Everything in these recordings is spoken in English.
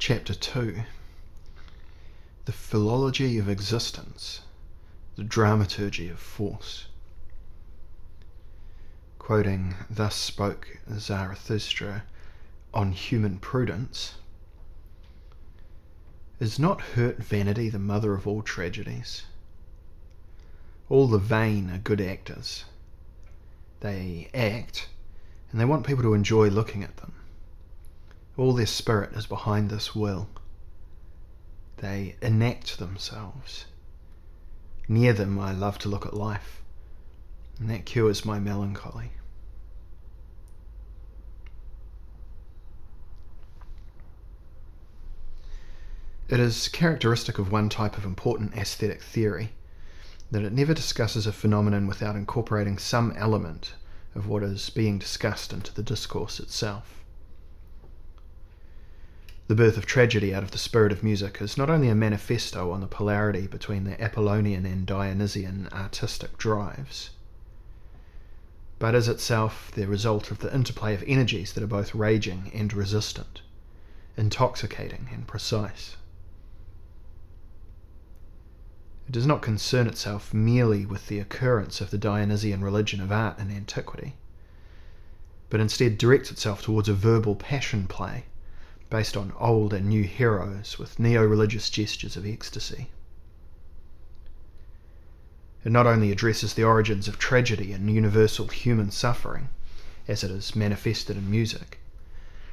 Chapter 2 The Philology of Existence, the Dramaturgy of Force. Quoting, Thus spoke Zarathustra on human prudence Is not hurt vanity the mother of all tragedies? All the vain are good actors. They act, and they want people to enjoy looking at them. All their spirit is behind this will. They enact themselves. Near them I love to look at life, and that cures my melancholy. It is characteristic of one type of important aesthetic theory that it never discusses a phenomenon without incorporating some element of what is being discussed into the discourse itself. The birth of tragedy out of the spirit of music is not only a manifesto on the polarity between the Apollonian and Dionysian artistic drives, but is itself the result of the interplay of energies that are both raging and resistant, intoxicating and precise. It does not concern itself merely with the occurrence of the Dionysian religion of art in antiquity, but instead directs itself towards a verbal passion play based on old and new heroes with neo religious gestures of ecstasy. It not only addresses the origins of tragedy and universal human suffering, as it is manifested in music,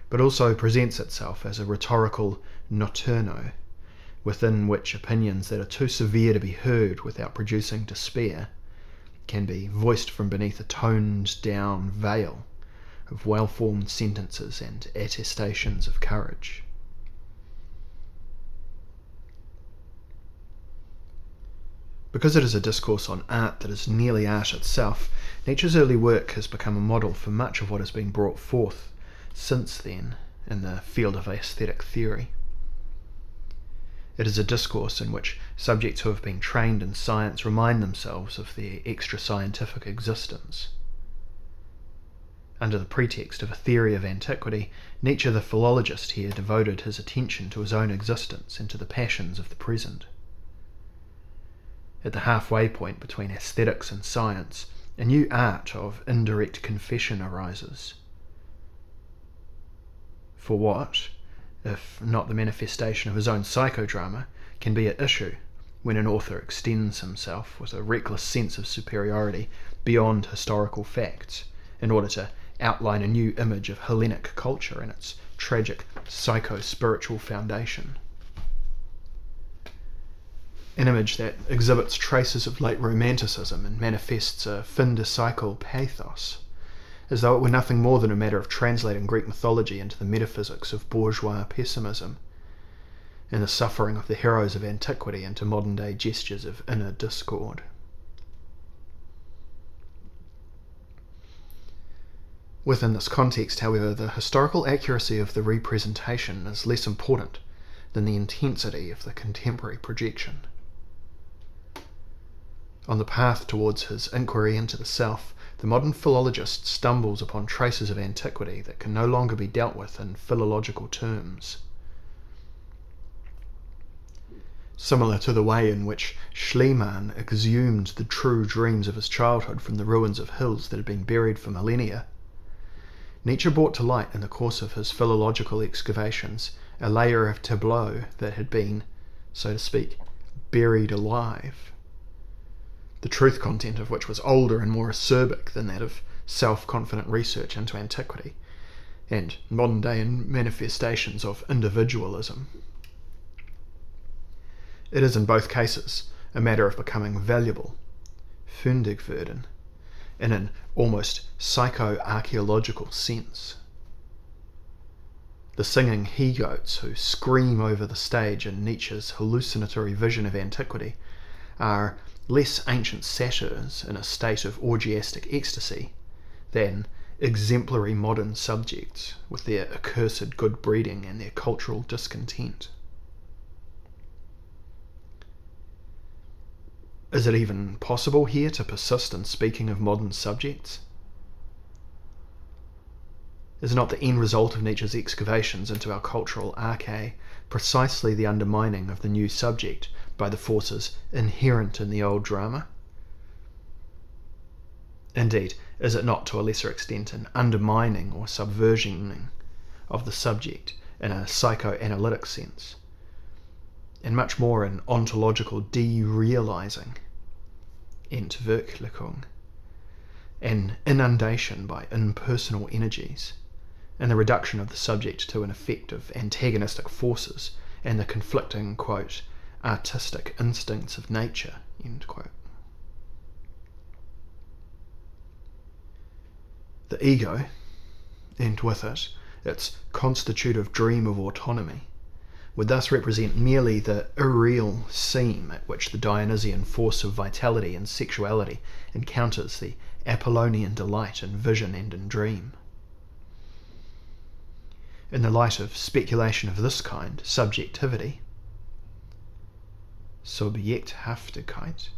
but also presents itself as a rhetorical notturno, within which opinions that are too severe to be heard without producing despair can be voiced from beneath a toned down veil of well formed sentences and attestations of courage. Because it is a discourse on art that is nearly art itself, Nietzsche's early work has become a model for much of what has been brought forth since then in the field of aesthetic theory. It is a discourse in which subjects who have been trained in science remind themselves of their extra scientific existence under the pretext of a theory of antiquity, Nietzsche the philologist here devoted his attention to his own existence and to the passions of the present. At the halfway point between aesthetics and science, a new art of indirect confession arises. For what, if not the manifestation of his own psychodrama, can be at issue when an author extends himself with a reckless sense of superiority beyond historical facts in order to outline a new image of Hellenic culture and its tragic psycho spiritual foundation. An image that exhibits traces of late Romanticism and manifests a fin de siècle pathos, as though it were nothing more than a matter of translating Greek mythology into the metaphysics of bourgeois pessimism, and the suffering of the heroes of antiquity into modern day gestures of inner discord. Within this context, however, the historical accuracy of the representation is less important than the intensity of the contemporary projection. On the path towards his inquiry into the self, the modern philologist stumbles upon traces of antiquity that can no longer be dealt with in philological terms. Similar to the way in which Schliemann exhumed the true dreams of his childhood from the ruins of hills that had been buried for millennia, Nietzsche brought to light in the course of his philological excavations a layer of tableau that had been, so to speak, buried alive, the truth content of which was older and more acerbic than that of self confident research into antiquity and modern day manifestations of individualism. It is in both cases a matter of becoming valuable, fündig werden, in an almost psycho-archaeological sense. The singing he-goats who scream over the stage in Nietzsche's hallucinatory vision of antiquity are less ancient satyrs in a state of orgiastic ecstasy than exemplary modern subjects with their accursed good breeding and their cultural discontent. Is it even possible here to persist in speaking of modern subjects? Is not the end result of Nietzsche's excavations into our cultural archae precisely the undermining of the new subject by the forces inherent in the old drama? Indeed, is it not to a lesser extent an undermining or subversioning of the subject in a psychoanalytic sense, and much more an ontological derealizing, Entwirklichung, an inundation by impersonal energies, and the reduction of the subject to an effect of antagonistic forces and the conflicting, quote, artistic instincts of nature. The ego, and with it, its constitutive dream of autonomy, would thus represent merely the irreal seam at which the Dionysian force of vitality and sexuality encounters the Apollonian delight in vision and in dream. In the light of speculation of this kind, subjectivity, Subjekthaftigkeit,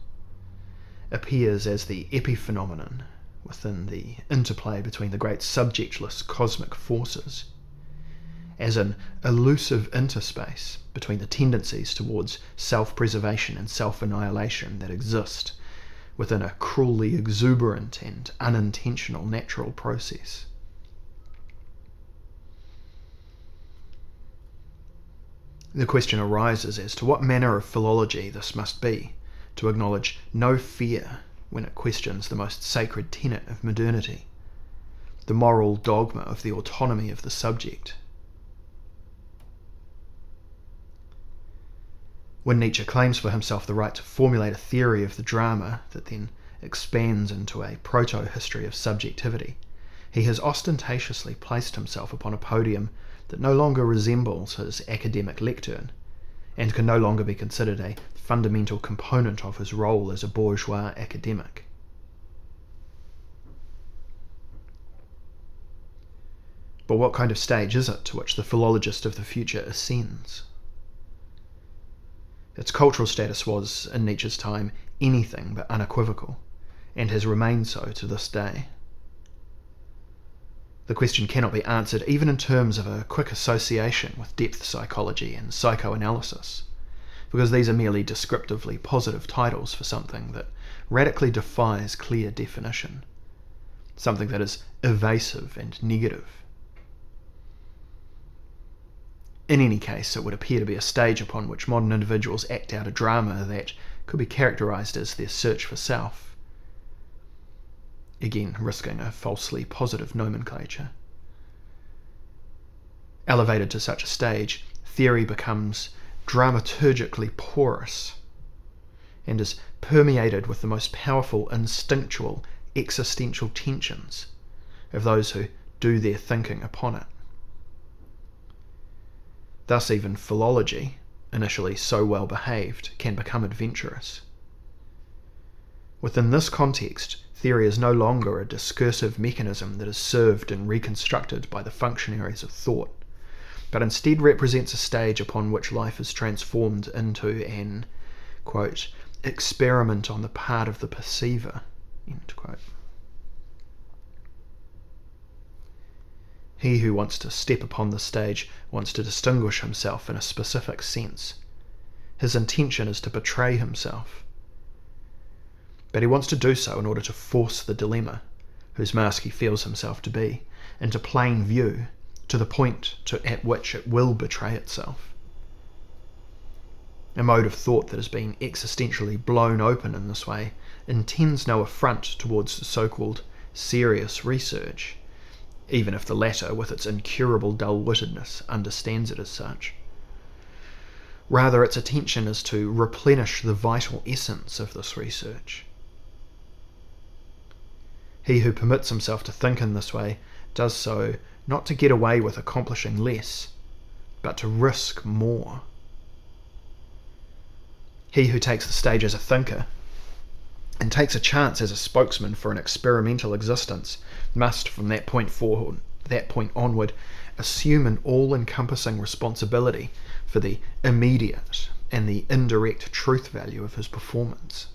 appears as the epiphenomenon within the interplay between the great subjectless cosmic forces, as an elusive interspace between the tendencies towards self preservation and self annihilation that exist within a cruelly exuberant and unintentional natural process. The question arises as to what manner of philology this must be to acknowledge no fear when it questions the most sacred tenet of modernity, the moral dogma of the autonomy of the subject. When Nietzsche claims for himself the right to formulate a theory of the drama that then expands into a proto history of subjectivity, he has ostentatiously placed himself upon a podium that no longer resembles his academic lectern and can no longer be considered a fundamental component of his role as a bourgeois academic. But what kind of stage is it to which the philologist of the future ascends? Its cultural status was, in Nietzsche's time, anything but unequivocal, and has remained so to this day. The question cannot be answered even in terms of a quick association with depth psychology and psychoanalysis because these are merely descriptively positive titles for something that radically defies clear definition, something that is evasive and negative. In any case, it would appear to be a stage upon which modern individuals act out a drama that could be characterized as their search for self. Again, risking a falsely positive nomenclature. Elevated to such a stage, theory becomes dramaturgically porous and is permeated with the most powerful instinctual existential tensions of those who do their thinking upon it. Thus, even philology, initially so well behaved, can become adventurous. Within this context, theory is no longer a discursive mechanism that is served and reconstructed by the functionaries of thought but instead represents a stage upon which life is transformed into an quote, experiment on the part of the perceiver. End quote. He who wants to step upon the stage wants to distinguish himself in a specific sense. His intention is to betray himself. But he wants to do so in order to force the dilemma, whose mask he feels himself to be, into plain view to the point to, at which it will betray itself. A mode of thought that has been existentially blown open in this way intends no affront towards so called serious research, even if the latter, with its incurable dull wittedness, understands it as such. Rather, its attention is to replenish the vital essence of this research. He who permits himself to think in this way does so not to get away with accomplishing less, but to risk more. He who takes the stage as a thinker and takes a chance as a spokesman for an experimental existence must, from that point forward, that point onward, assume an all-encompassing responsibility for the immediate and the indirect truth value of his performance.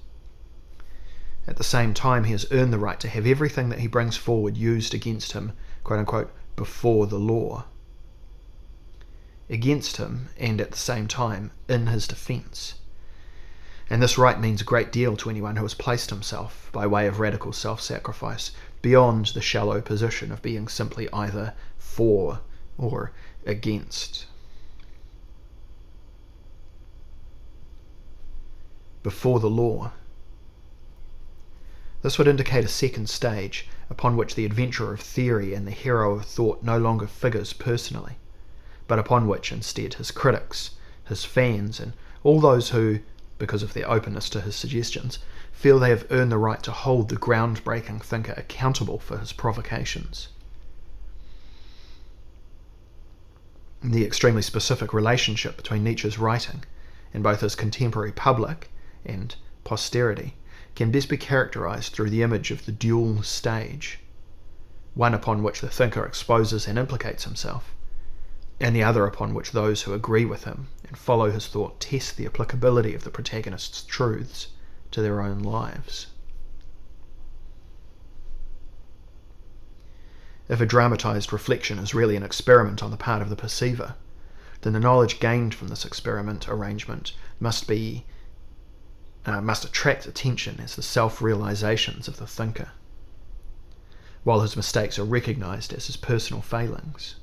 At the same time, he has earned the right to have everything that he brings forward used against him, quote unquote, before the law. Against him, and at the same time, in his defence. And this right means a great deal to anyone who has placed himself, by way of radical self sacrifice, beyond the shallow position of being simply either for or against. Before the law. This would indicate a second stage, upon which the adventurer of theory and the hero of thought no longer figures personally, but upon which instead his critics, his fans, and all those who, because of their openness to his suggestions, feel they have earned the right to hold the groundbreaking thinker accountable for his provocations. The extremely specific relationship between Nietzsche's writing and both his contemporary public and posterity can best be characterized through the image of the dual stage, one upon which the thinker exposes and implicates himself, and the other upon which those who agree with him and follow his thought test the applicability of the protagonist's truths to their own lives. If a dramatized reflection is really an experiment on the part of the perceiver, then the knowledge gained from this experiment arrangement must be uh, must attract attention as the self-realizations of the thinker, while his mistakes are recognized as his personal failings.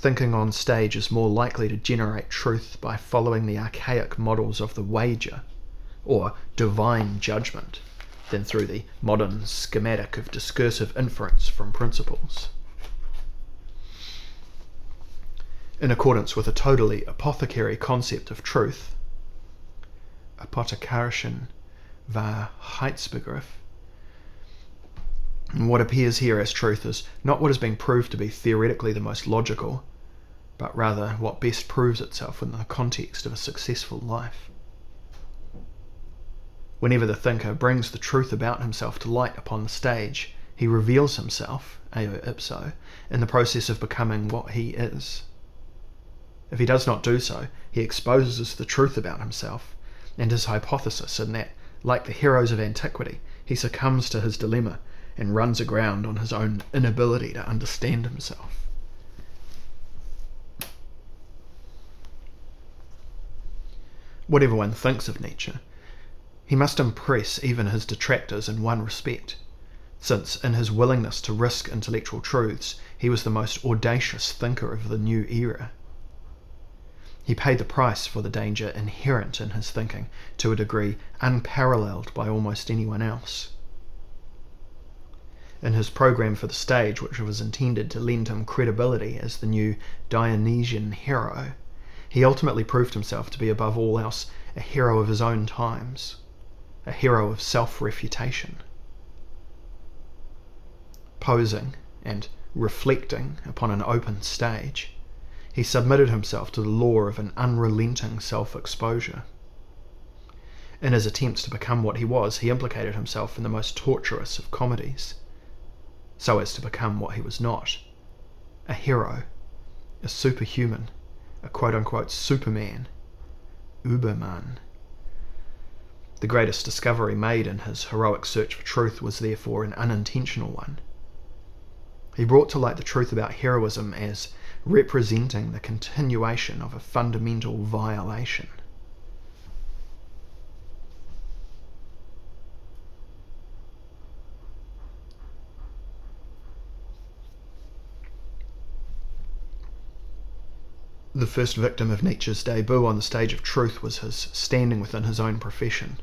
Thinking on stage is more likely to generate truth by following the archaic models of the wager, or divine judgment, than through the modern schematic of discursive inference from principles. In accordance with a totally apothecary concept of truth, apothekarischen Wahrheitsbegriff, what appears here as truth is not what has been proved to be theoretically the most logical, but rather what best proves itself in the context of a successful life. Whenever the thinker brings the truth about himself to light upon the stage, he reveals himself, eo ipso, in the process of becoming what he is. If he does not do so, he exposes the truth about himself and his hypothesis in that, like the heroes of antiquity, he succumbs to his dilemma and runs aground on his own inability to understand himself. Whatever one thinks of Nietzsche, he must impress even his detractors in one respect, since in his willingness to risk intellectual truths, he was the most audacious thinker of the new era. He paid the price for the danger inherent in his thinking to a degree unparalleled by almost anyone else. In his program for the stage, which was intended to lend him credibility as the new Dionysian hero, he ultimately proved himself to be above all else a hero of his own times, a hero of self refutation. Posing and reflecting upon an open stage, he submitted himself to the law of an unrelenting self exposure. In his attempts to become what he was, he implicated himself in the most tortuous of comedies so as to become what he was not a hero, a superhuman, a quote unquote superman, Uberman. The greatest discovery made in his heroic search for truth was therefore an unintentional one. He brought to light the truth about heroism as representing the continuation of a fundamental violation. The first victim of Nietzsche's debut on the stage of truth was his standing within his own profession.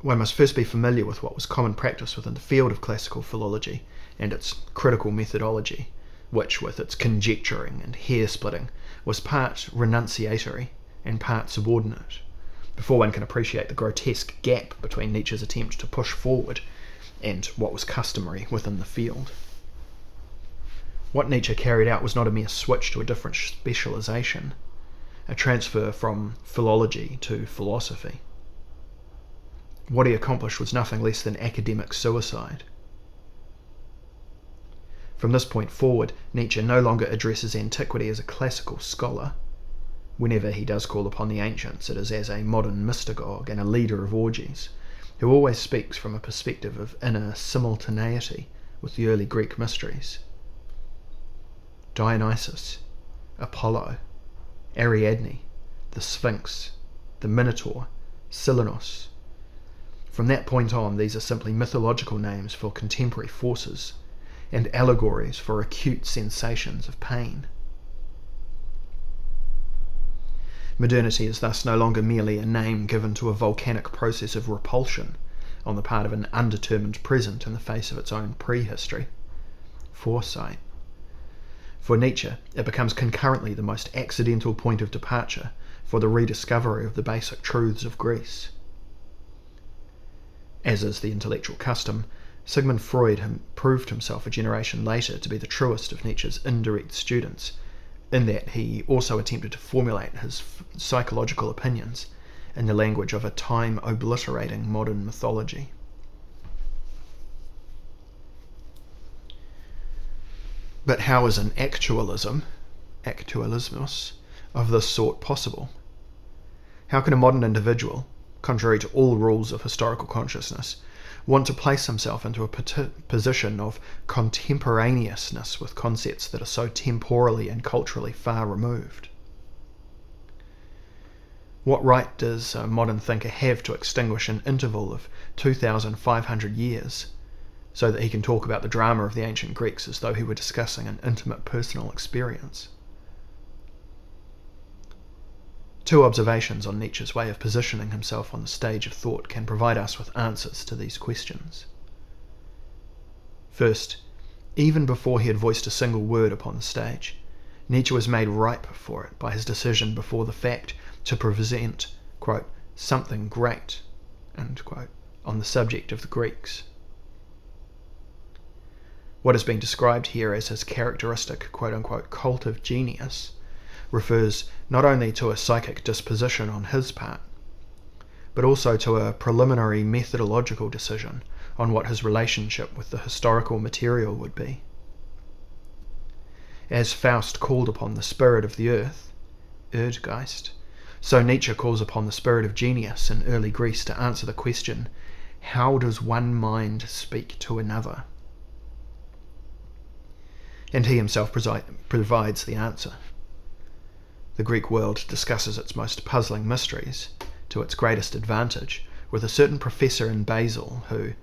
One must first be familiar with what was common practice within the field of classical philology and its critical methodology, which, with its conjecturing and hair splitting, was part renunciatory and part subordinate, before one can appreciate the grotesque gap between Nietzsche's attempt to push forward and what was customary within the field. What Nietzsche carried out was not a mere switch to a different specialization, a transfer from philology to philosophy. What he accomplished was nothing less than academic suicide. From this point forward, Nietzsche no longer addresses antiquity as a classical scholar. Whenever he does call upon the ancients, it is as a modern mystagogue and a leader of orgies, who always speaks from a perspective of inner simultaneity with the early Greek mysteries. Dionysus, Apollo, Ariadne, the Sphinx, the Minotaur, Silenus. From that point on, these are simply mythological names for contemporary forces and allegories for acute sensations of pain. Modernity is thus no longer merely a name given to a volcanic process of repulsion on the part of an undetermined present in the face of its own prehistory, Vorzeit. For Nietzsche, it becomes concurrently the most accidental point of departure for the rediscovery of the basic truths of Greece. As is the intellectual custom, Sigmund Freud proved himself a generation later to be the truest of Nietzsche's indirect students, in that he also attempted to formulate his psychological opinions in the language of a time obliterating modern mythology. But how is an actualism, actualismus, of this sort possible? How can a modern individual, contrary to all rules of historical consciousness, want to place himself into a position of contemporaneousness with concepts that are so temporally and culturally far removed. What right does a modern thinker have to extinguish an interval of 2,500 years so that he can talk about the drama of the ancient Greeks as though he were discussing an intimate personal experience? Two observations on Nietzsche's way of positioning himself on the stage of thought can provide us with answers to these questions. First, even before he had voiced a single word upon the stage, Nietzsche was made ripe for it by his decision before the fact to present, quote, something great, quote, on the subject of the Greeks. What is being described here as his characteristic, quote unquote, cult of genius refers not only to a psychic disposition on his part, but also to a preliminary methodological decision on what his relationship with the historical material would be. As Faust called upon the spirit of the earth, Erdgeist, so Nietzsche calls upon the spirit of genius in early Greece to answer the question how does one mind speak to another? And he himself provides the answer the Greek world discusses its most puzzling mysteries, to its greatest advantage, with a certain professor in Basel who,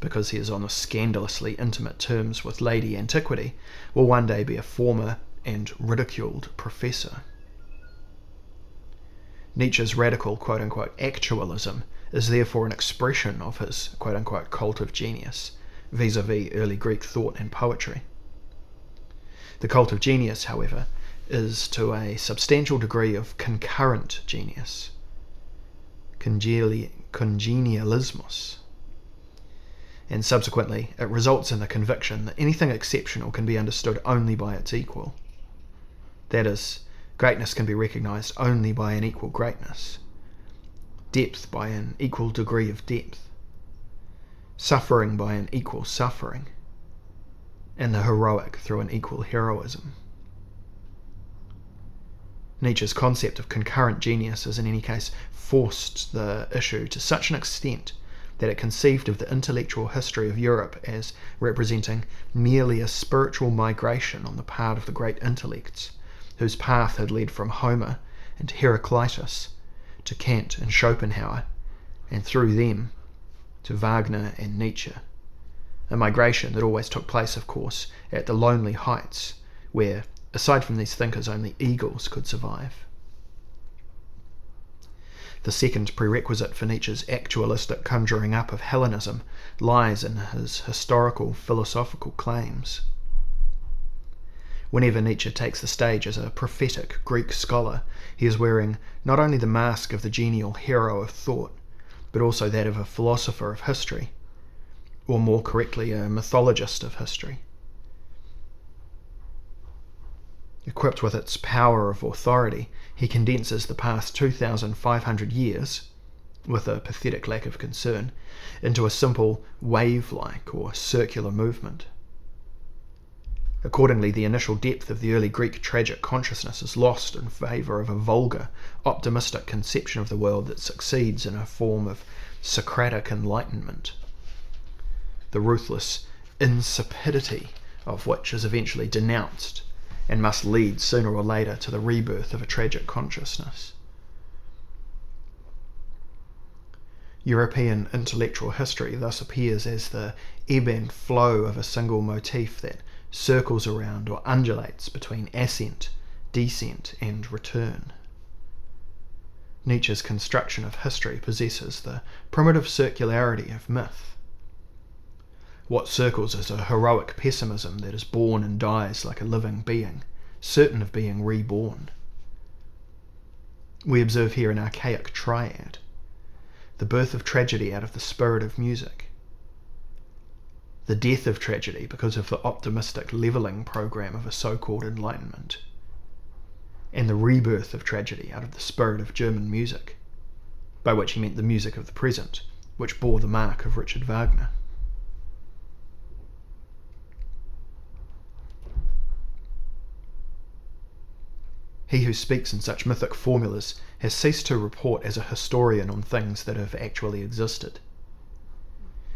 because he is on scandalously intimate terms with Lady Antiquity, will one day be a former and ridiculed professor. Nietzsche's radical quote unquote actualism is therefore an expression of his quote unquote cult of genius vis a vis early Greek thought and poetry. The cult of genius, however, is to a substantial degree of concurrent genius, congenialismus, and subsequently it results in the conviction that anything exceptional can be understood only by its equal. That is, greatness can be recognized only by an equal greatness, depth by an equal degree of depth, suffering by an equal suffering, and the heroic through an equal heroism. Nietzsche's concept of concurrent genius has, in any case, forced the issue to such an extent that it conceived of the intellectual history of Europe as representing merely a spiritual migration on the part of the great intellects, whose path had led from Homer and Heraclitus to Kant and Schopenhauer, and through them to Wagner and Nietzsche. A migration that always took place, of course, at the lonely heights, where Aside from these thinkers, only eagles could survive. The second prerequisite for Nietzsche's actualistic conjuring up of Hellenism lies in his historical philosophical claims. Whenever Nietzsche takes the stage as a prophetic Greek scholar, he is wearing not only the mask of the genial hero of thought, but also that of a philosopher of history, or more correctly, a mythologist of history. Equipped with its power of authority, he condenses the past 2,500 years, with a pathetic lack of concern, into a simple wave like or circular movement. Accordingly, the initial depth of the early Greek tragic consciousness is lost in favour of a vulgar, optimistic conception of the world that succeeds in a form of Socratic enlightenment, the ruthless insipidity of which is eventually denounced and must lead sooner or later to the rebirth of a tragic consciousness. European intellectual history thus appears as the ebb and flow of a single motif that circles around or undulates between ascent, descent, and return. Nietzsche's construction of history possesses the primitive circularity of myth. What circles is a heroic pessimism that is born and dies like a living being, certain of being reborn. We observe here an archaic triad the birth of tragedy out of the spirit of music, the death of tragedy because of the optimistic levelling program of a so called enlightenment, and the rebirth of tragedy out of the spirit of German music, by which he meant the music of the present, which bore the mark of Richard Wagner. He who speaks in such mythic formulas has ceased to report as a historian on things that have actually existed.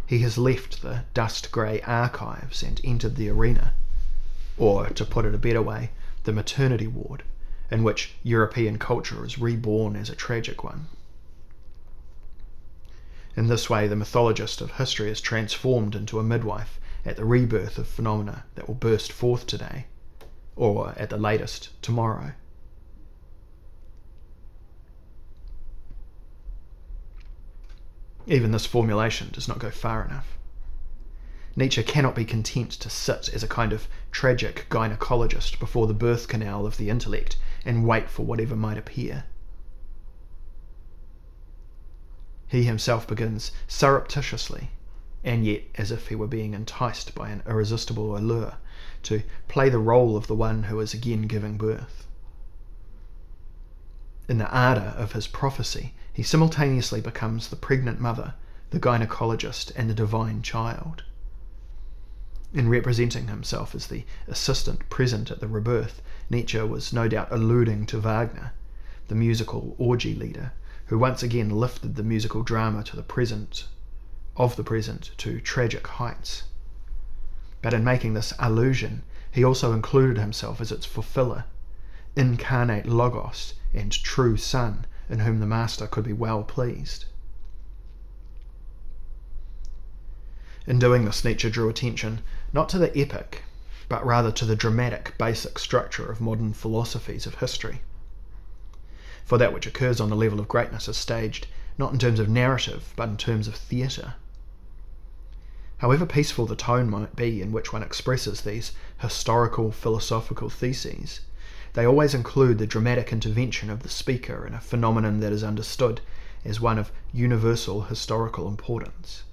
He has left the dust grey archives and entered the arena, or, to put it a better way, the maternity ward, in which European culture is reborn as a tragic one. In this way, the mythologist of history is transformed into a midwife at the rebirth of phenomena that will burst forth today, or at the latest, tomorrow. Even this formulation does not go far enough. Nietzsche cannot be content to sit as a kind of tragic gynecologist before the birth canal of the intellect and wait for whatever might appear. He himself begins surreptitiously, and yet as if he were being enticed by an irresistible allure, to play the role of the one who is again giving birth. In the ardour of his prophecy, he simultaneously becomes the pregnant mother, the gynecologist, and the divine child. In representing himself as the assistant present at the rebirth, Nietzsche was no doubt alluding to Wagner, the musical orgy leader, who once again lifted the musical drama to the present, of the present, to tragic heights. But in making this allusion, he also included himself as its fulfiller, incarnate Logos and true Son, in whom the Master could be well pleased. In doing this, Nietzsche drew attention not to the epic, but rather to the dramatic basic structure of modern philosophies of history. For that which occurs on the level of greatness is staged not in terms of narrative, but in terms of theatre. However peaceful the tone might be in which one expresses these historical philosophical theses, they always include the dramatic intervention of the speaker in a phenomenon that is understood as one of universal historical importance.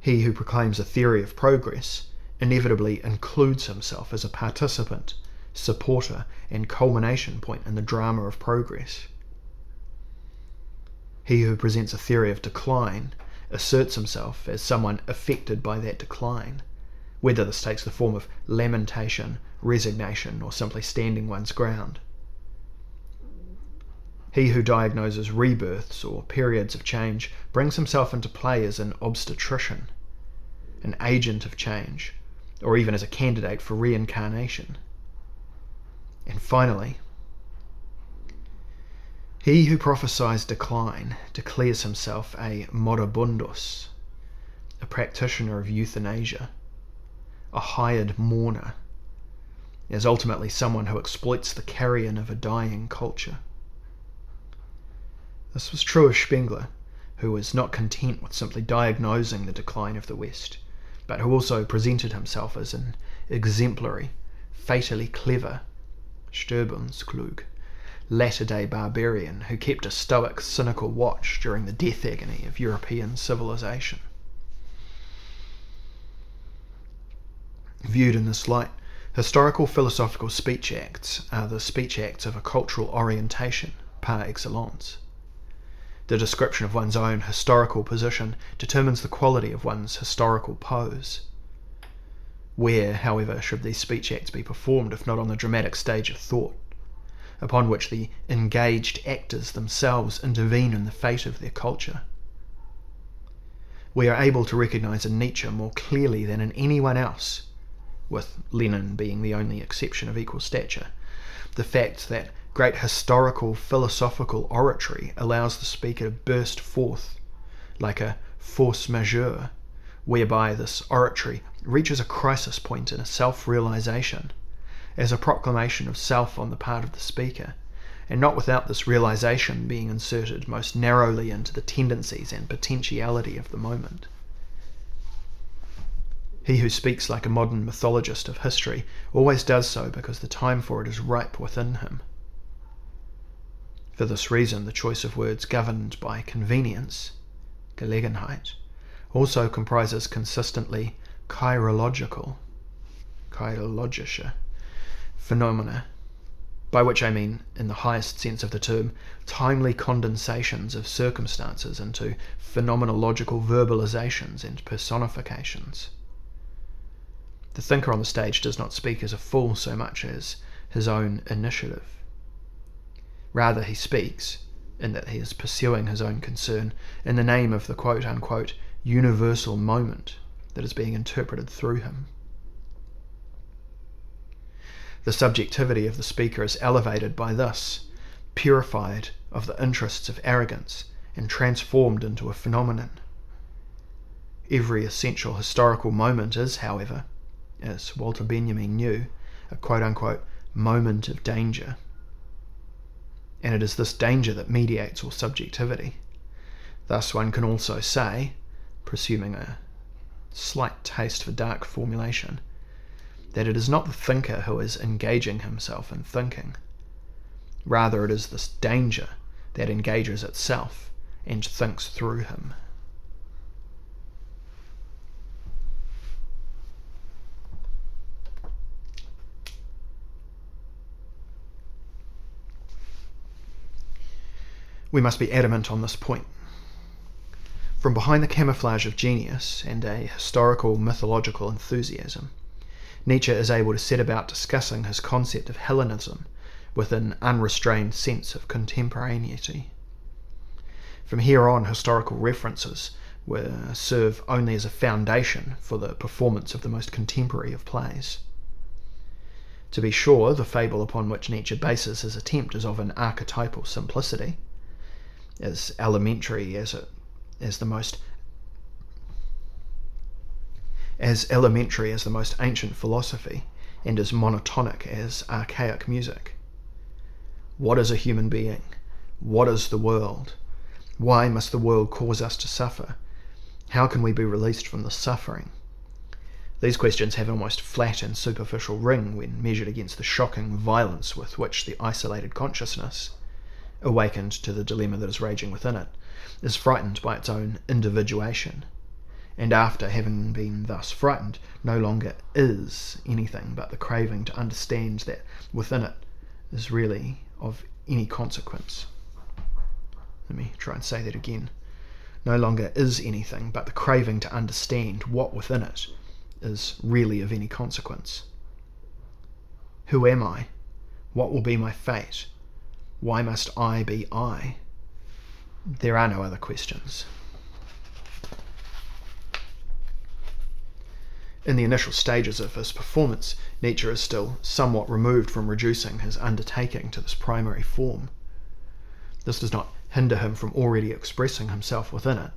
He who proclaims a theory of progress inevitably includes himself as a participant, supporter, and culmination point in the drama of progress. He who presents a theory of decline asserts himself as someone affected by that decline whether this takes the form of lamentation, resignation, or simply standing one's ground. He who diagnoses rebirths or periods of change brings himself into play as an obstetrician, an agent of change, or even as a candidate for reincarnation. And finally, he who prophesies decline declares himself a moribundus, a practitioner of euthanasia a hired mourner, as ultimately someone who exploits the carrion of a dying culture. This was true of Spengler, who was not content with simply diagnosing the decline of the West, but who also presented himself as an exemplary, fatally clever Sterbensklug, latter day barbarian who kept a stoic, cynical watch during the death agony of European civilization. Viewed in this light, historical philosophical speech acts are the speech acts of a cultural orientation par excellence. The description of one's own historical position determines the quality of one's historical pose. Where, however, should these speech acts be performed if not on the dramatic stage of thought? upon which the engaged actors themselves intervene in the fate of their culture. We are able to recognize in Nietzsche more clearly than in anyone else, with Lenin being the only exception of equal stature, the fact that great historical philosophical oratory allows the speaker to burst forth like a force majeure, whereby this oratory reaches a crisis point in a self realization, as a proclamation of self on the part of the speaker, and not without this realization being inserted most narrowly into the tendencies and potentiality of the moment. He who speaks like a modern mythologist of history always does so because the time for it is ripe within him. For this reason, the choice of words governed by convenience, Gelegenheit, also comprises consistently kairological, kairologische phenomena, by which I mean, in the highest sense of the term, timely condensations of circumstances into phenomenological verbalizations and personifications. The thinker on the stage does not speak as a fool so much as his own initiative. Rather, he speaks, in that he is pursuing his own concern, in the name of the quote unquote universal moment that is being interpreted through him. The subjectivity of the speaker is elevated by this, purified of the interests of arrogance, and transformed into a phenomenon. Every essential historical moment is, however, as Walter Benjamin knew, a quote unquote moment of danger. And it is this danger that mediates all subjectivity. Thus, one can also say, presuming a slight taste for dark formulation, that it is not the thinker who is engaging himself in thinking. Rather, it is this danger that engages itself and thinks through him. We must be adamant on this point. From behind the camouflage of genius and a historical mythological enthusiasm, Nietzsche is able to set about discussing his concept of Hellenism with an unrestrained sense of contemporaneity. From here on, historical references will serve only as a foundation for the performance of the most contemporary of plays. To be sure, the fable upon which Nietzsche bases his attempt is of an archetypal simplicity as elementary as it as the most as elementary as the most ancient philosophy and as monotonic as archaic music. What is a human being? What is the world? Why must the world cause us to suffer? How can we be released from the suffering? These questions have an almost flat and superficial ring when measured against the shocking violence with which the isolated consciousness awakened to the dilemma that is raging within it, is frightened by its own individuation, and after having been thus frightened, no longer is anything but the craving to understand that within it is really of any consequence. Let me try and say that again. No longer is anything but the craving to understand what within it is really of any consequence. Who am I? What will be my fate? Why must I be I? There are no other questions. In the initial stages of his performance, Nietzsche is still somewhat removed from reducing his undertaking to this primary form. This does not hinder him from already expressing himself within it,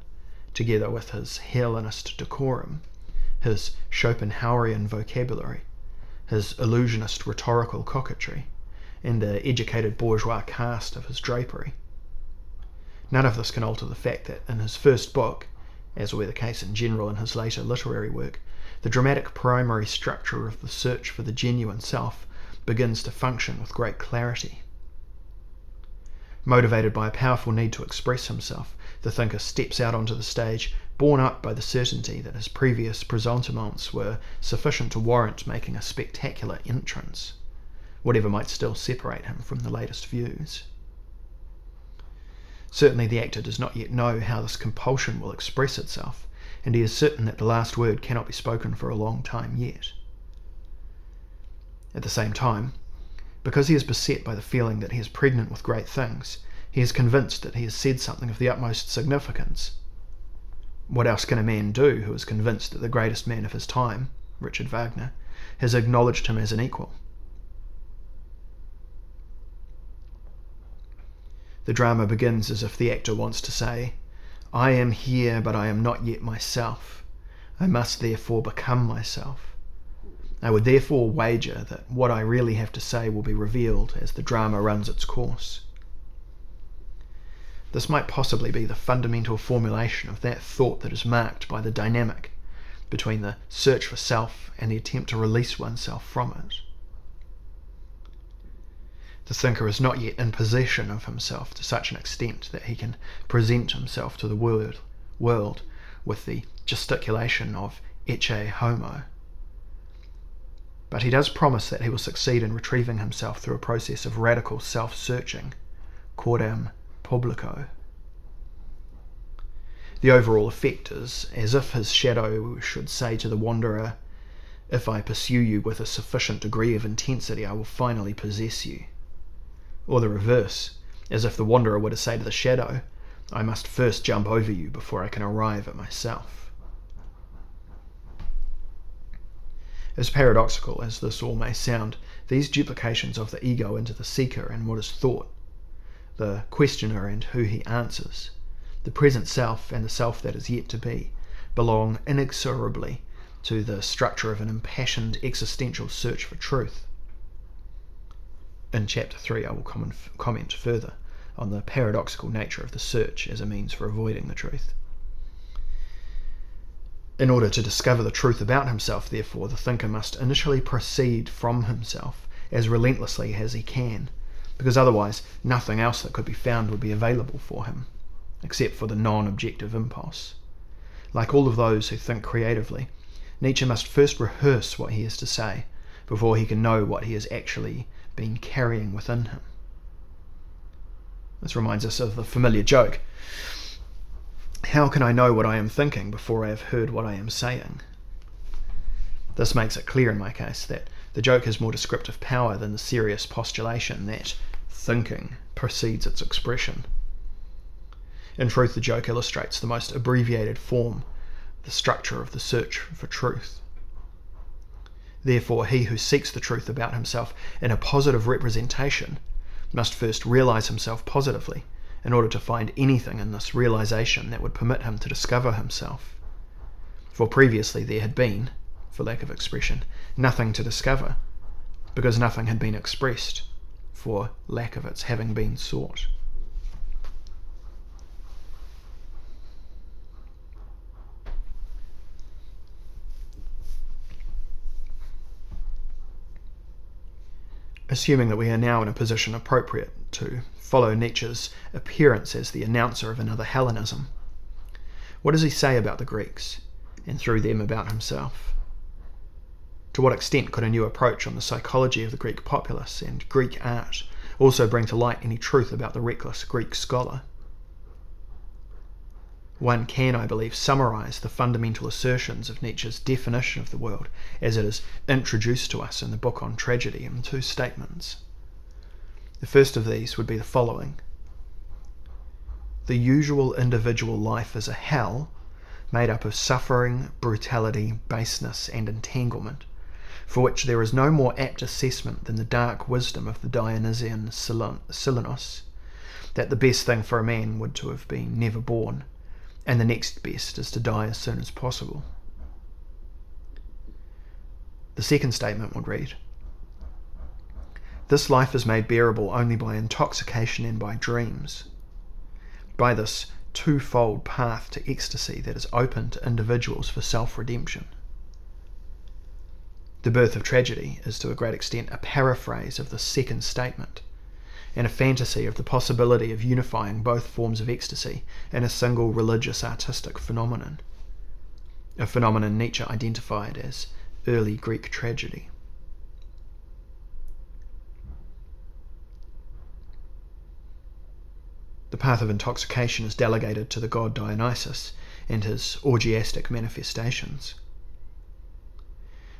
together with his Hellenist decorum, his Schopenhauerian vocabulary, his illusionist rhetorical coquetry, and the educated bourgeois cast of his drapery. None of this can alter the fact that in his first book, as will be the case in general in his later literary work, the dramatic primary structure of the search for the genuine self begins to function with great clarity. Motivated by a powerful need to express himself, the thinker steps out onto the stage, borne up by the certainty that his previous presentiments were sufficient to warrant making a spectacular entrance whatever might still separate him from the latest views. Certainly, the actor does not yet know how this compulsion will express itself, and he is certain that the last word cannot be spoken for a long time yet. At the same time, Because he is beset by the feeling that he is pregnant with great things, he is convinced that he has said something of the utmost significance. What else can a man do who is convinced that the greatest man of his time, Richard Wagner, has acknowledged him as an equal? The drama begins as if the actor wants to say, I am here, but I am not yet myself. I must therefore become myself. I would therefore wager that what I really have to say will be revealed as the drama runs its course. This might possibly be the fundamental formulation of that thought that is marked by the dynamic between the search for self and the attempt to release oneself from it. The thinker is not yet in possession of himself to such an extent that he can present himself to the world, world with the gesticulation of ecce homo. But he does promise that he will succeed in retrieving himself through a process of radical self searching, coram publico. The overall effect is as if his shadow should say to the wanderer, If I pursue you with a sufficient degree of intensity, I will finally possess you or the reverse, as if the wanderer were to say to the shadow, I must first jump over you before I can arrive at myself. As paradoxical as this all may sound, these duplications of the ego into the seeker and what is thought, the questioner and who he answers, the present self and the self that is yet to be, belong inexorably to the structure of an impassioned existential search for truth in chapter 3, I will comment further on the paradoxical nature of the search as a means for avoiding the truth. In order to discover the truth about himself, therefore, the thinker must initially proceed from himself as relentlessly as he can, because otherwise nothing else that could be found would be available for him, except for the non objective impulse. Like all of those who think creatively, Nietzsche must first rehearse what he is to say before he can know what he is actually been carrying within him. This reminds us of the familiar joke How can I know what I am thinking before I have heard what I am saying? This makes it clear in my case that the joke has more descriptive power than the serious postulation that thinking precedes its expression. In truth, the joke illustrates the most abbreviated form, the structure of the search for truth. Therefore, he who seeks the truth about himself in a positive representation must first realize himself positively in order to find anything in this realization that would permit him to discover himself. For previously there had been, for lack of expression, nothing to discover, because nothing had been expressed, for lack of its having been sought. Assuming that we are now in a position appropriate to follow Nietzsche's appearance as the announcer of another Hellenism. What does he say about the Greeks, and through them about himself? To what extent could a new approach on the psychology of the Greek populace and Greek art also bring to light any truth about the reckless Greek scholar? One can, I believe, summarize the fundamental assertions of Nietzsche's definition of the world as it is introduced to us in the book on tragedy in two statements. The first of these would be the following The usual individual life is a hell made up of suffering, brutality, baseness, and entanglement, for which there is no more apt assessment than the dark wisdom of the Dionysian Silenus, that the best thing for a man would to have been never born and the next best is to die as soon as possible. The second statement would read This life is made bearable only by intoxication and by dreams. By this twofold path to ecstasy that is open to individuals for self redemption. The birth of tragedy is to a great extent a paraphrase of the second statement and a fantasy of the possibility of unifying both forms of ecstasy in a single religious artistic phenomenon. A phenomenon Nietzsche identified as early Greek tragedy. The path of intoxication is delegated to the god Dionysus and his orgiastic manifestations.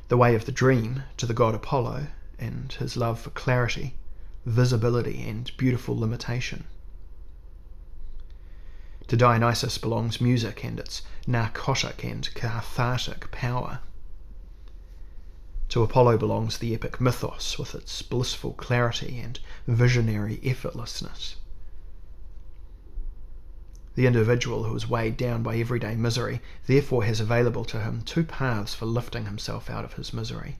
The way of the dream to the god Apollo and his love for clarity, visibility, and beautiful limitation. To Dionysus belongs music and its narcotic and cathartic power. To Apollo belongs the epic mythos with its blissful clarity and visionary effortlessness. The individual who is weighed down by everyday misery therefore has available to him two paths for lifting himself out of his misery.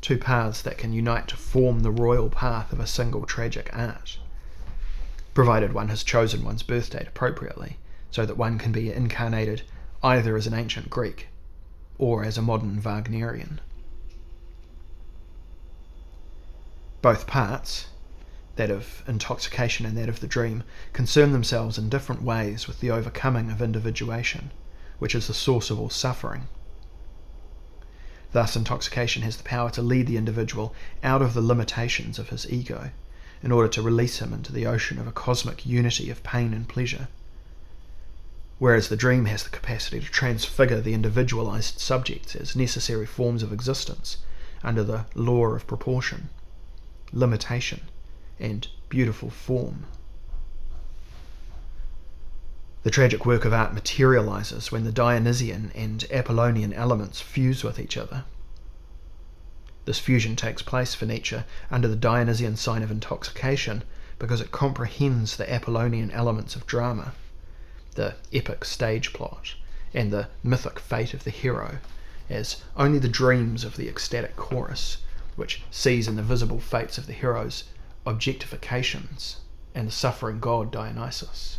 Two paths that can unite to form the royal path of a single tragic art provided one has chosen one's birth date appropriately, so that one can be incarnated either as an ancient Greek or as a modern Wagnerian. Both parts, that of intoxication and that of the dream, concern themselves in different ways with the overcoming of individuation, which is the source of all suffering. Thus, intoxication has the power to lead the individual out of the limitations of his ego in order to release him into the ocean of a cosmic unity of pain and pleasure. Whereas the dream has the capacity to transfigure the individualized subjects as necessary forms of existence under the law of proportion, limitation, and beautiful form. The tragic work of art materializes when the Dionysian and Apollonian elements fuse with each other this fusion takes place for Nietzsche under the Dionysian sign of intoxication because it comprehends the Apollonian elements of drama, the epic stage plot, and the mythic fate of the hero, as only the dreams of the ecstatic chorus, which sees in the visible fates of the heroes objectifications and the suffering god Dionysus.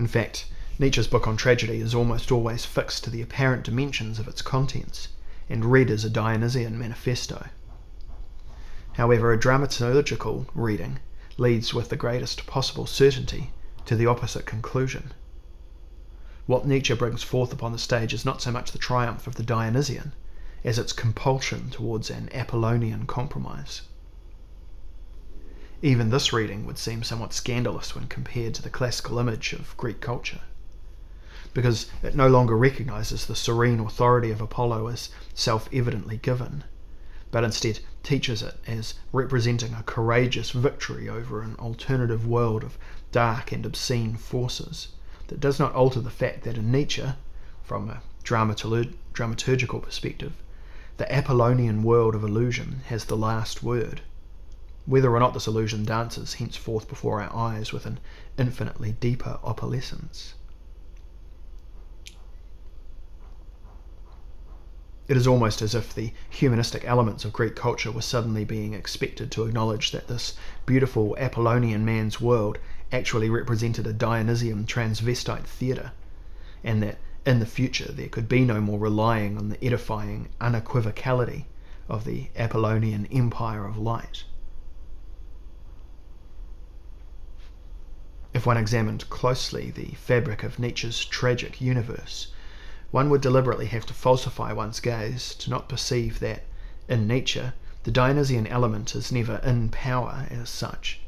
In fact, Nietzsche's book on tragedy is almost always fixed to the apparent dimensions of its contents and read as a Dionysian manifesto. However, a dramaturgical reading leads with the greatest possible certainty to the opposite conclusion. What Nietzsche brings forth upon the stage is not so much the triumph of the Dionysian as its compulsion towards an Apollonian compromise. Even this reading would seem somewhat scandalous when compared to the classical image of Greek culture because it no longer recognizes the serene authority of Apollo as self evidently given, but instead teaches it as representing a courageous victory over an alternative world of dark and obscene forces that does not alter the fact that in Nietzsche, from a dramaturgical perspective, the Apollonian world of illusion has the last word. Whether or not this illusion dances henceforth before our eyes with an infinitely deeper opalescence. It is almost as if the humanistic elements of Greek culture were suddenly being expected to acknowledge that this beautiful Apollonian man's world actually represented a Dionysian transvestite theatre, and that in the future there could be no more relying on the edifying unequivocality of the Apollonian empire of light. If one examined closely the fabric of Nietzsche's tragic universe, one would deliberately have to falsify one's gaze to not perceive that, in Nietzsche, the Dionysian element is never in power as such.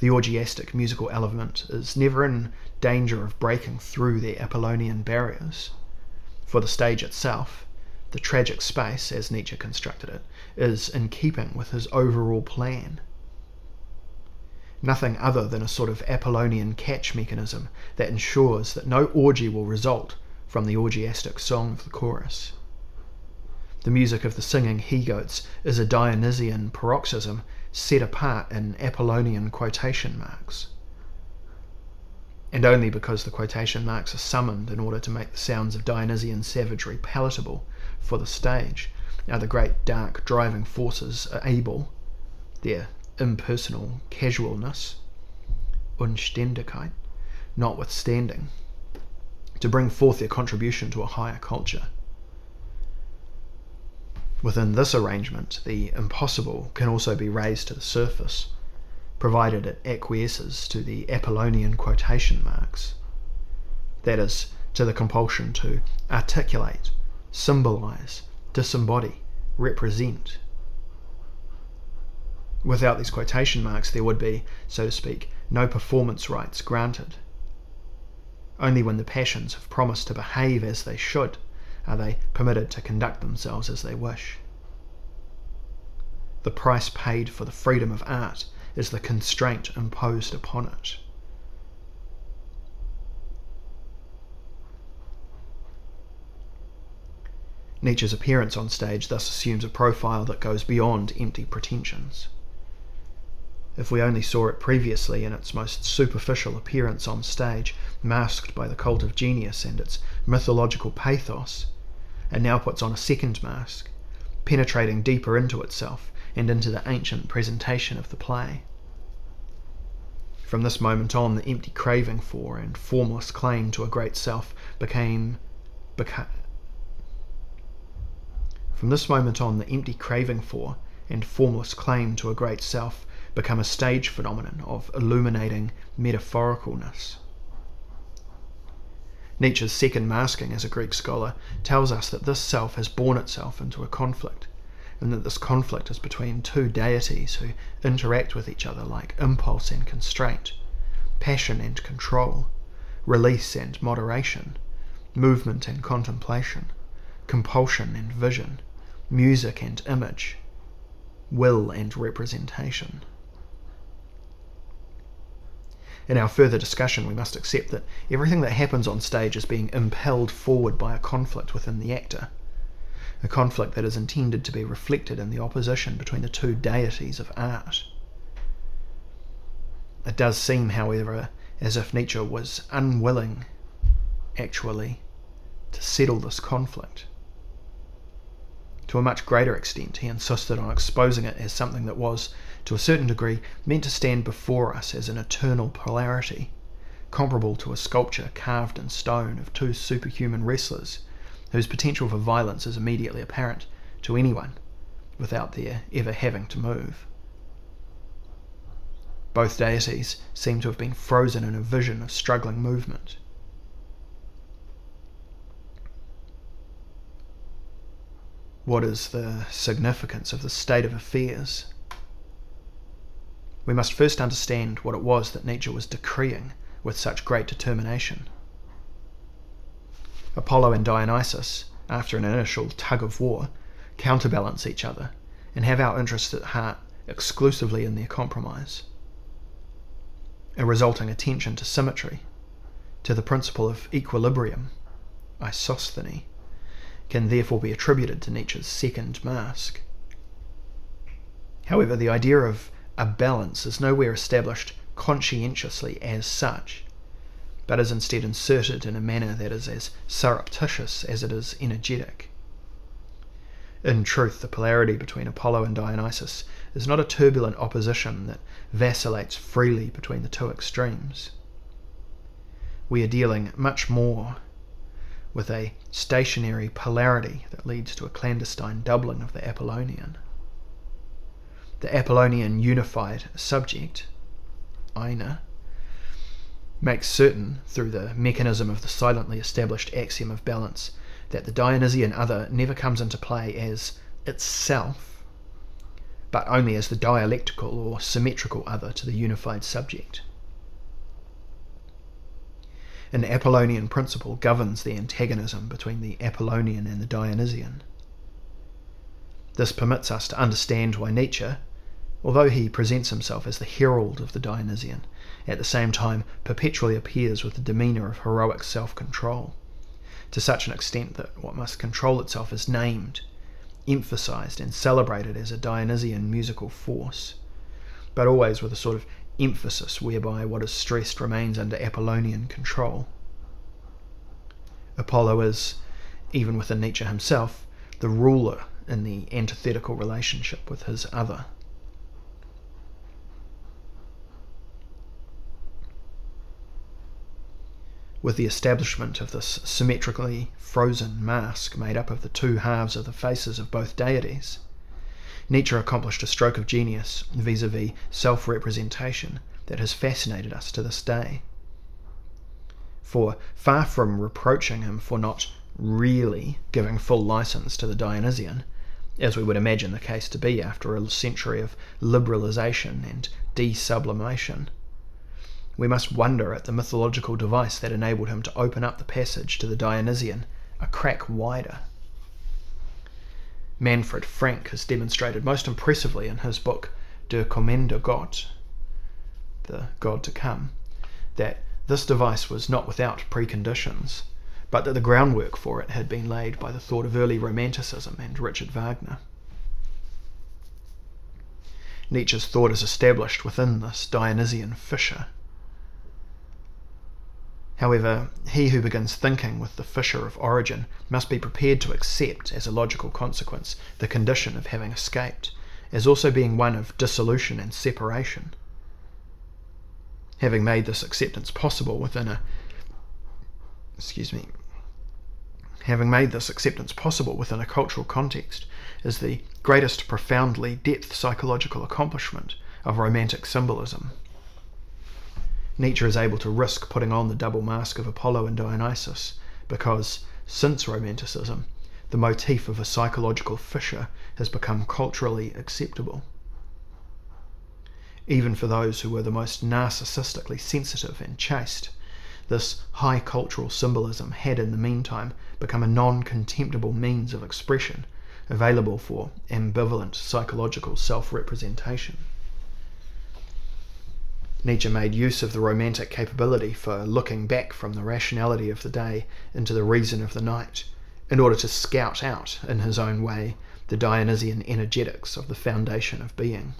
The orgiastic musical element is never in danger of breaking through the Apollonian barriers. For the stage itself, the tragic space, as Nietzsche constructed it, is in keeping with his overall plan. Nothing other than a sort of Apollonian catch mechanism that ensures that no orgy will result from the orgiastic song of the chorus. The music of the singing he goats is a Dionysian paroxysm set apart in Apollonian quotation marks. And only because the quotation marks are summoned in order to make the sounds of Dionysian savagery palatable for the stage are the great dark driving forces able, their impersonal casualness, Unständigkeit, notwithstanding, to bring forth their contribution to a higher culture. Within this arrangement, the impossible can also be raised to the surface, provided it acquiesces to the Apollonian quotation marks. That is, to the compulsion to articulate, symbolize, disembody, represent. Without these quotation marks, there would be, so to speak, no performance rights granted. Only when the passions have promised to behave as they should are they permitted to conduct themselves as they wish. The price paid for the freedom of art is the constraint imposed upon it. Nietzsche's appearance on stage thus assumes a profile that goes beyond empty pretensions. If we only saw it previously in its most superficial appearance on stage, masked by the cult of genius and its mythological pathos, and now puts on a second mask, penetrating deeper into itself and into the ancient presentation of the play. From this moment on, the empty craving for and formless claim to a great self became, beca- from this moment on, the empty craving for and formless claim to a great self become a stage phenomenon of illuminating metaphoricalness. Nietzsche's second masking as a Greek scholar tells us that this self has born itself into a conflict, and that this conflict is between two deities who interact with each other like impulse and constraint, passion and control, release and moderation, movement and contemplation, compulsion and vision, music and image, will and representation. In our further discussion, we must accept that everything that happens on stage is being impelled forward by a conflict within the actor, a conflict that is intended to be reflected in the opposition between the two deities of art. It does seem, however, as if Nietzsche was unwilling, actually, to settle this conflict. To a much greater extent, he insisted on exposing it as something that was, to a certain degree, meant to stand before us as an eternal polarity, comparable to a sculpture carved in stone of two superhuman wrestlers, whose potential for violence is immediately apparent to anyone without their ever having to move. Both deities seem to have been frozen in a vision of struggling movement. What is the significance of the state of affairs? We must first understand what it was that Nietzsche was decreeing with such great determination. Apollo and Dionysus, after an initial tug of war, counterbalance each other and have our interests at heart exclusively in their compromise. A resulting attention to symmetry, to the principle of equilibrium, isostheny, can therefore be attributed to Nietzsche's second mask. However, the idea of a balance is nowhere established conscientiously as such, but is instead inserted in a manner that is as surreptitious as it is energetic. In truth, the polarity between Apollo and Dionysus is not a turbulent opposition that vacillates freely between the two extremes. We are dealing much more with a stationary polarity that leads to a clandestine doubling of the Apollonian. The Apollonian unified subject, Eine, makes certain, through the mechanism of the silently established axiom of balance, that the Dionysian other never comes into play as itself, but only as the dialectical or symmetrical other to the unified subject. An Apollonian principle governs the antagonism between the Apollonian and the Dionysian. This permits us to understand why Nietzsche, although he presents himself as the herald of the Dionysian, at the same time perpetually appears with the demeanour of heroic self control, to such an extent that what must control itself is named, emphasized, and celebrated as a Dionysian musical force, but always with a sort of emphasis whereby what is stressed remains under Apollonian control. Apollo is, even within Nietzsche himself, the ruler in the antithetical relationship with his other. With the establishment of this symmetrically frozen mask made up of the two halves of the faces of both deities, Nietzsche accomplished a stroke of genius vis a vis self representation that has fascinated us to this day. For far from reproaching him for not really giving full license to the Dionysian, as we would imagine the case to be after a century of liberalization and desublimation, we must wonder at the mythological device that enabled him to open up the passage to the Dionysian a crack wider. Manfred Frank has demonstrated most impressively in his book Der kommende Gott, the God to come, that this device was not without preconditions, but that the groundwork for it had been laid by the thought of early Romanticism and Richard Wagner. Nietzsche's thought is established within this Dionysian fissure. However, he who begins thinking with the fissure of origin must be prepared to accept, as a logical consequence, the condition of having escaped, as also being one of dissolution and separation. Having made this acceptance possible within a excuse me having made this acceptance possible within a cultural context is the greatest profoundly depth psychological accomplishment of romantic symbolism. Nietzsche is able to risk putting on the double mask of Apollo and Dionysus because, since Romanticism, the motif of a psychological fissure has become culturally acceptable. Even for those who were the most narcissistically sensitive and chaste, this high cultural symbolism had in the meantime become a non contemptible means of expression available for ambivalent psychological self representation. Nietzsche made use of the romantic capability for looking back from the rationality of the day into the reason of the night, in order to scout out, in his own way, the Dionysian energetics of the foundation of being.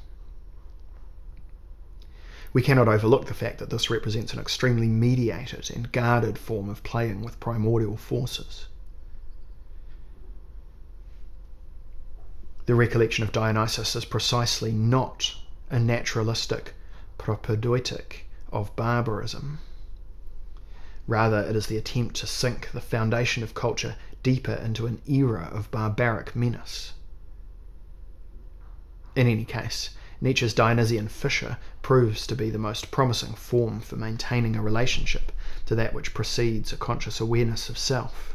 We cannot overlook the fact that this represents an extremely mediated and guarded form of playing with primordial forces. The recollection of Dionysus is precisely not a naturalistic propedeutic of barbarism. Rather, it is the attempt to sink the foundation of culture deeper into an era of barbaric menace. In any case, Nietzsche's Dionysian fissure proves to be the most promising form for maintaining a relationship to that which precedes a conscious awareness of self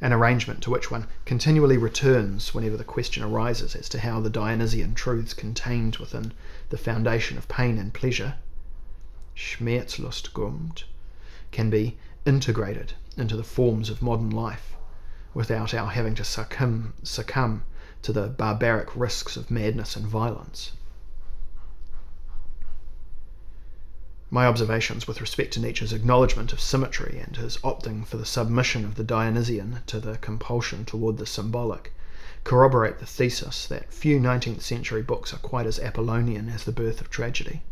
an arrangement to which one continually returns whenever the question arises as to how the Dionysian truths contained within the foundation of pain and pleasure, Schmerzlustgrund, can be integrated into the forms of modern life without our having to succumb, succumb to the barbaric risks of madness and violence. My observations with respect to Nietzsche's acknowledgement of symmetry and his opting for the submission of the Dionysian to the compulsion toward the symbolic corroborate the thesis that few 19th century books are quite as Apollonian as The Birth of Tragedy.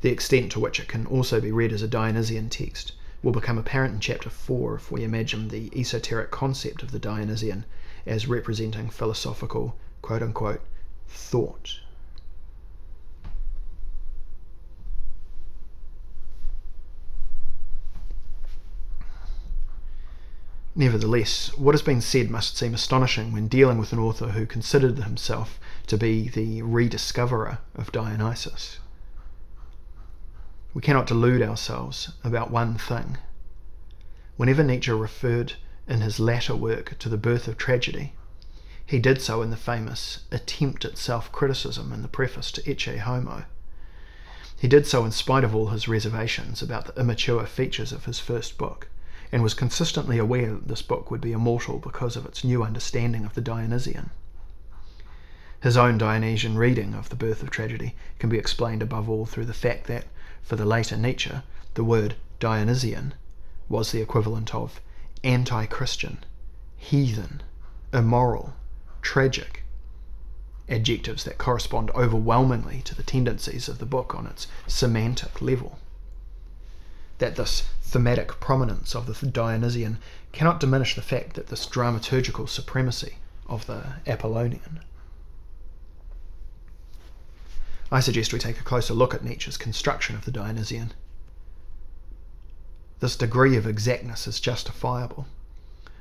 The extent to which it can also be read as a Dionysian text will become apparent in chapter 4 if we imagine the esoteric concept of the Dionysian as representing philosophical quote unquote thought. Nevertheless, what has been said must seem astonishing when dealing with an author who considered himself to be the rediscoverer of Dionysus. We cannot delude ourselves about one thing. Whenever Nietzsche referred in his latter work to the birth of tragedy, he did so in the famous attempt at self criticism in the preface to Ecce Homo. He did so in spite of all his reservations about the immature features of his first book and was consistently aware that this book would be immortal because of its new understanding of the Dionysian. His own Dionysian reading of the birth of tragedy can be explained above all through the fact that, for the later Nietzsche, the word Dionysian was the equivalent of anti Christian, heathen, immoral, tragic, adjectives that correspond overwhelmingly to the tendencies of the book on its semantic level. That this thematic prominence of the Dionysian cannot diminish the fact that this dramaturgical supremacy of the Apollonian. I suggest we take a closer look at Nietzsche's construction of the Dionysian. This degree of exactness is justifiable,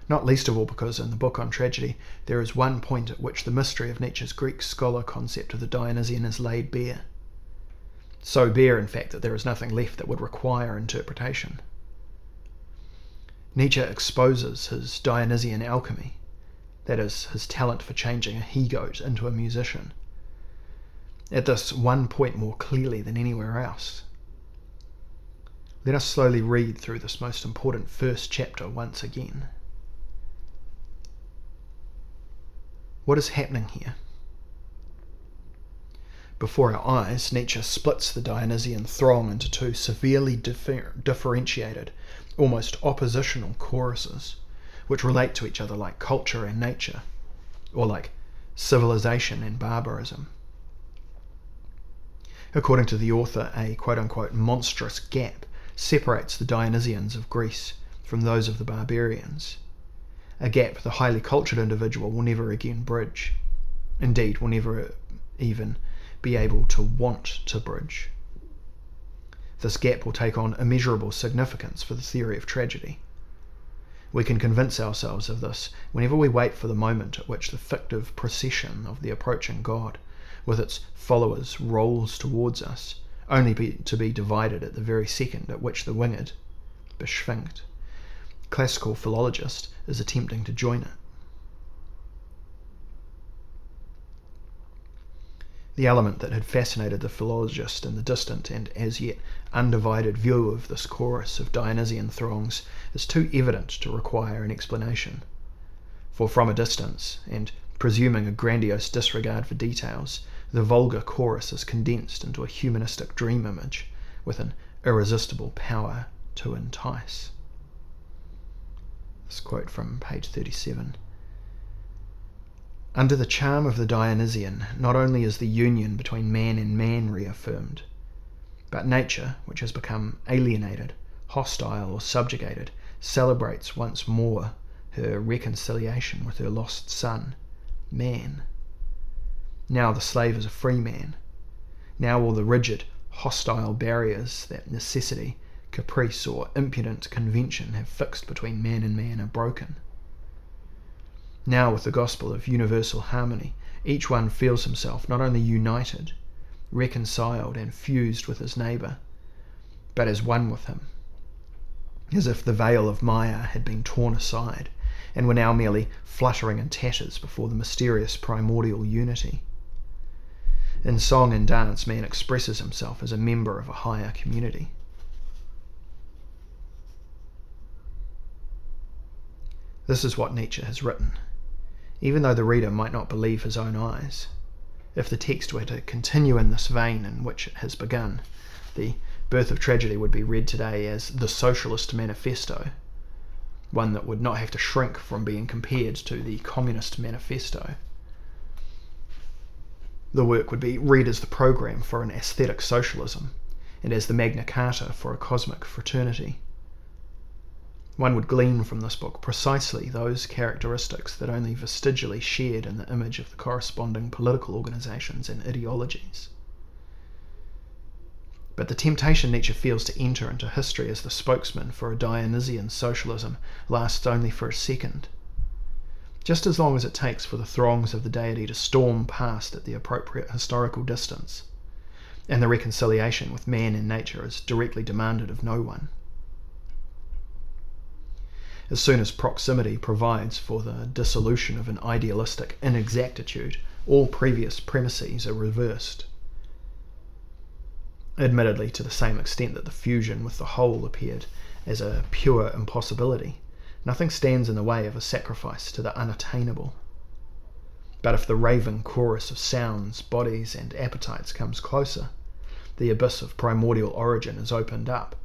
not least of all because in the book on tragedy there is one point at which the mystery of Nietzsche's Greek scholar concept of the Dionysian is laid bare. So bare, in fact, that there is nothing left that would require interpretation. Nietzsche exposes his Dionysian alchemy, that is, his talent for changing a he goat into a musician. at this one point more clearly than anywhere else. Let us slowly read through this most important first chapter once again. What is happening here? Before our eyes, Nietzsche splits the Dionysian throng into two severely differ- differentiated, almost oppositional choruses, which relate to each other like culture and nature, or like civilization and barbarism. According to the author, a quote unquote monstrous gap separates the Dionysians of Greece from those of the barbarians, a gap the highly cultured individual will never again bridge. Indeed, will never even be able to want to bridge. This gap will take on immeasurable significance for the theory of tragedy. We can convince ourselves of this whenever we wait for the moment at which the fictive procession of the approaching God, with its followers, rolls towards us only be, to be divided at the very second at which the winged, beschwingt, classical philologist is attempting to join it. The element that had fascinated the philologist in the distant and as yet undivided view of this chorus of Dionysian throngs is too evident to require an explanation. For from a distance, and presuming a grandiose disregard for details, the vulgar chorus is condensed into a humanistic dream image with an irresistible power to entice. This quote from page 37. Under the charm of the Dionysian, not only is the union between man and man reaffirmed, but nature, which has become alienated, hostile, or subjugated, celebrates once more her reconciliation with her lost son, man. Now the slave is a free man. Now all the rigid, hostile barriers that necessity, caprice, or impudent convention have fixed between man and man are broken. Now, with the gospel of universal harmony, each one feels himself not only united, reconciled, and fused with his neighbour, but as one with him, as if the veil of Maya had been torn aside and were now merely fluttering in tatters before the mysterious primordial unity. In song and dance, man expresses himself as a member of a higher community. This is what Nietzsche has written, even though the reader might not believe his own eyes. If the text were to continue in this vein in which it has begun, the Birth of Tragedy would be read today as the Socialist Manifesto, one that would not have to shrink from being compared to the Communist Manifesto the work would be read as the program for an aesthetic socialism and as the Magna Carta for a cosmic fraternity. One would glean from this book precisely those characteristics that only vestigially shared in the image of the corresponding political organizations and ideologies. But the temptation Nietzsche feels to enter into history as the spokesman for a Dionysian socialism lasts only for a second just as long as it takes for the throngs of the deity to storm past at the appropriate historical distance, and the reconciliation with man and nature is directly demanded of no one. As soon as proximity provides for the dissolution of an idealistic inexactitude, all previous premises are reversed. Admittedly, to the same extent that the fusion with the whole appeared as a pure impossibility, Nothing stands in the way of a sacrifice to the unattainable. But if the raving chorus of sounds, bodies, and appetites comes closer, the abyss of primordial origin is opened up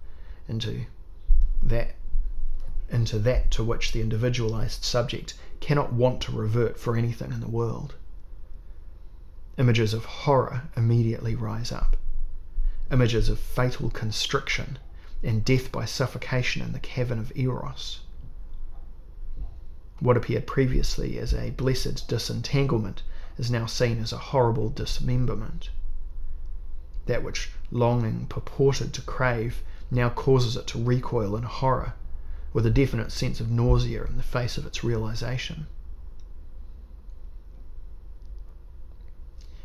into that into that to which the individualized subject cannot want to revert for anything in the world. Images of horror immediately rise up. Images of fatal constriction and death by suffocation in the cavern of Eros. What appeared previously as a blessed disentanglement is now seen as a horrible dismemberment. That which longing purported to crave now causes it to recoil in horror, with a definite sense of nausea in the face of its realization.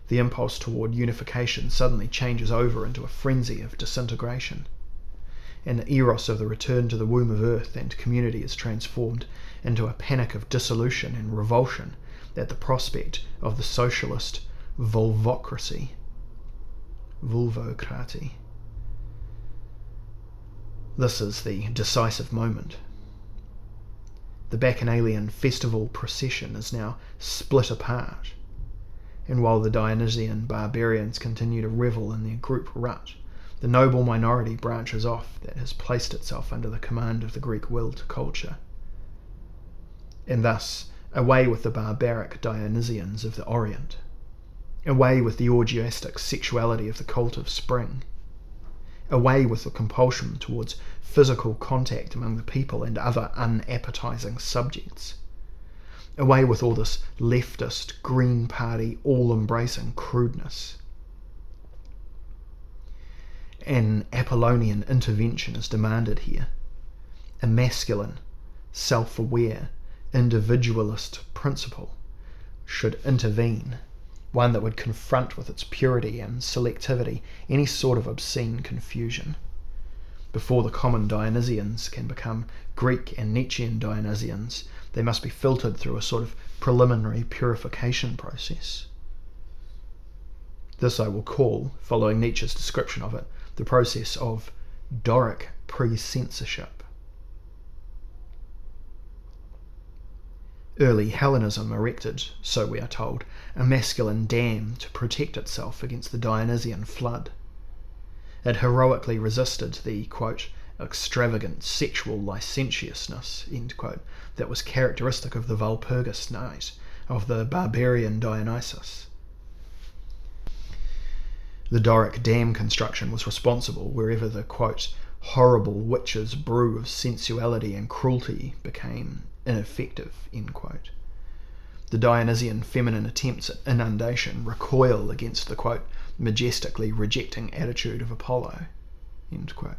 The impulse toward unification suddenly changes over into a frenzy of disintegration and the eros of the return to the womb of earth and community is transformed into a panic of dissolution and revulsion at the prospect of the socialist vulvocracy Vulvokratie. This is the decisive moment. The Bacchanalian festival procession is now split apart, and while the Dionysian barbarians continue to revel in their group rut, the noble minority branches off that has placed itself under the command of the Greek willed culture. And thus, away with the barbaric Dionysians of the Orient, away with the orgiastic sexuality of the cult of spring, away with the compulsion towards physical contact among the people and other unappetizing subjects. Away with all this leftist, Green Party, all embracing crudeness. An Apollonian intervention is demanded here. A masculine, self aware, individualist principle should intervene one that would confront with its purity and selectivity any sort of obscene confusion. Before the common Dionysians can become Greek and Nietzschean Dionysians, they must be filtered through a sort of preliminary purification process. This I will call, following Nietzsche's description of it, the process of Doric pre censorship. Early Hellenism erected, so we are told, a masculine dam to protect itself against the Dionysian flood. It heroically resisted the, quote, extravagant sexual licentiousness, quote, that was characteristic of the Walpurgis night of the barbarian Dionysus. The Doric dam construction was responsible wherever the, quote, horrible witch's brew of sensuality and cruelty became ineffective. End quote. The Dionysian feminine attempts at inundation recoil against the quote majestically rejecting attitude of Apollo. End quote.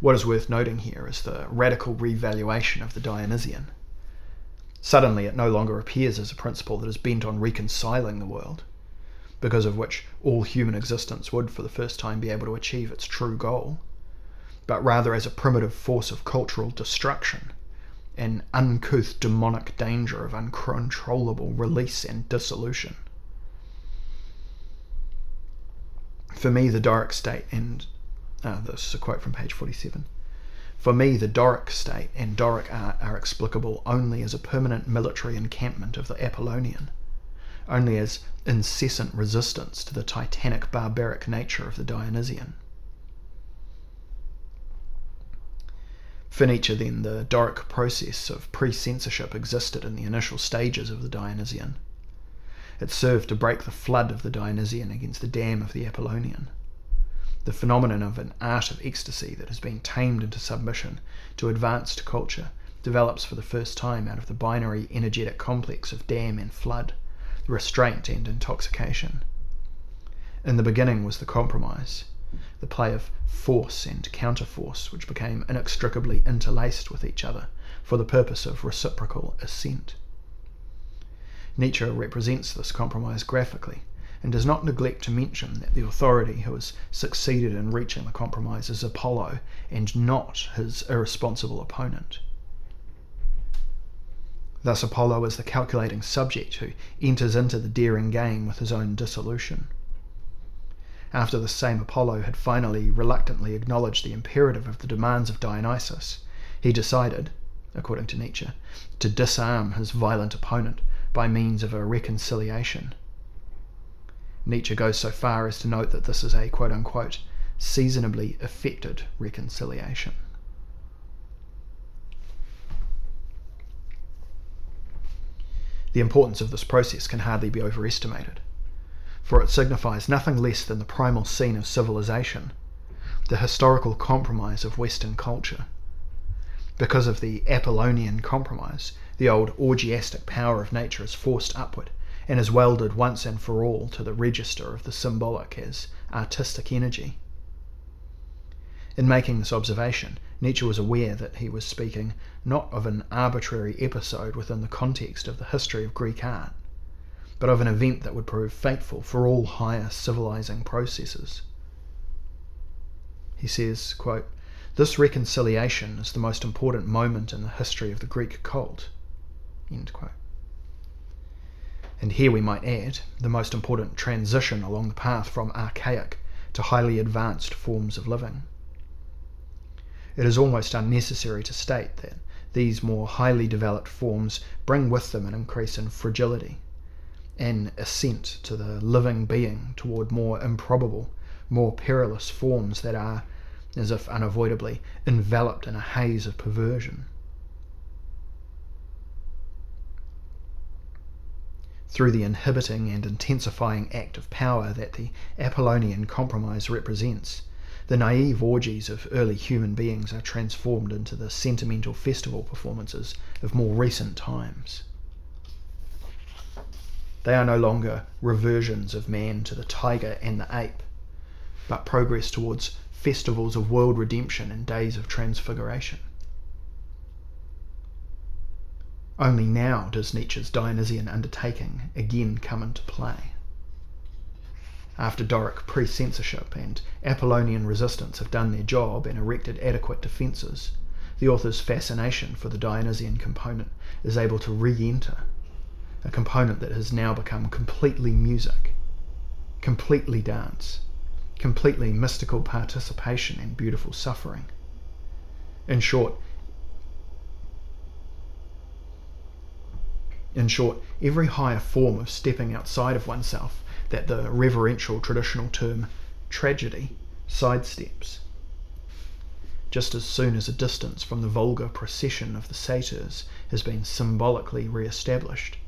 What is worth noting here is the radical revaluation of the Dionysian. Suddenly, it no longer appears as a principle that is bent on reconciling the world, because of which all human existence would, for the first time, be able to achieve its true goal, but rather as a primitive force of cultural destruction an uncouth demonic danger of uncontrollable release and dissolution. For me, the Doric state, and uh, this is a quote from page 47. For me, the Doric state and Doric art are explicable only as a permanent military encampment of the Apollonian, only as incessant resistance to the titanic barbaric nature of the Dionysian. For Nietzsche, then, the Doric process of pre censorship existed in the initial stages of the Dionysian. It served to break the flood of the Dionysian against the dam of the Apollonian. The phenomenon of an art of ecstasy that has been tamed into submission to advanced culture develops for the first time out of the binary energetic complex of dam and flood, restraint and intoxication. In the beginning was the compromise, the play of force and counterforce, which became inextricably interlaced with each other for the purpose of reciprocal assent. Nietzsche represents this compromise graphically and does not neglect to mention that the authority who has succeeded in reaching the compromise is Apollo and not his irresponsible opponent. Thus, Apollo is the calculating subject who enters into the daring game with his own dissolution after the same Apollo had finally reluctantly acknowledged the imperative of the demands of Dionysus, he decided, according to Nietzsche, to disarm his violent opponent by means of a reconciliation. Nietzsche goes so far as to note that this is a quote unquote seasonably effected reconciliation. The importance of this process can hardly be overestimated for it signifies nothing less than the primal scene of civilization, the historical compromise of Western culture. Because of the Apollonian compromise, the old orgiastic power of nature is forced upward and is welded once and for all to the register of the symbolic as artistic energy. In making this observation, Nietzsche was aware that he was speaking not of an arbitrary episode within the context of the history of Greek art, but of an event that would prove fateful for all higher civilizing processes. He says, quote, This reconciliation is the most important moment in the history of the Greek cult. and here we might add the most important transition along the path from archaic to highly advanced forms of living. It is almost unnecessary to state that these more highly developed forms bring with them an increase in fragility, an ascent to the living being toward more improbable, more perilous forms that are, as if unavoidably, enveloped in a haze of perversion. through the inhibiting and intensifying act of power that the Apollonian compromise represents, the naive orgies of early human beings are transformed into the sentimental festival performances of more recent times. They are no longer reversions of man to the tiger and the ape, but progress towards festivals of world redemption and days of transfiguration. Only now does Nietzsche's Dionysian undertaking again come into play. After Doric pre censorship and Apollonian resistance have done their job and erected adequate defences, the author's fascination for the Dionysian component is able to re enter, a component that has now become completely music, completely dance, completely mystical participation and beautiful suffering. In short, In short, every higher form of stepping outside of oneself that the reverential traditional term tragedy sidesteps. Just as soon as a distance from the vulgar procession of the satyrs has been symbolically re established,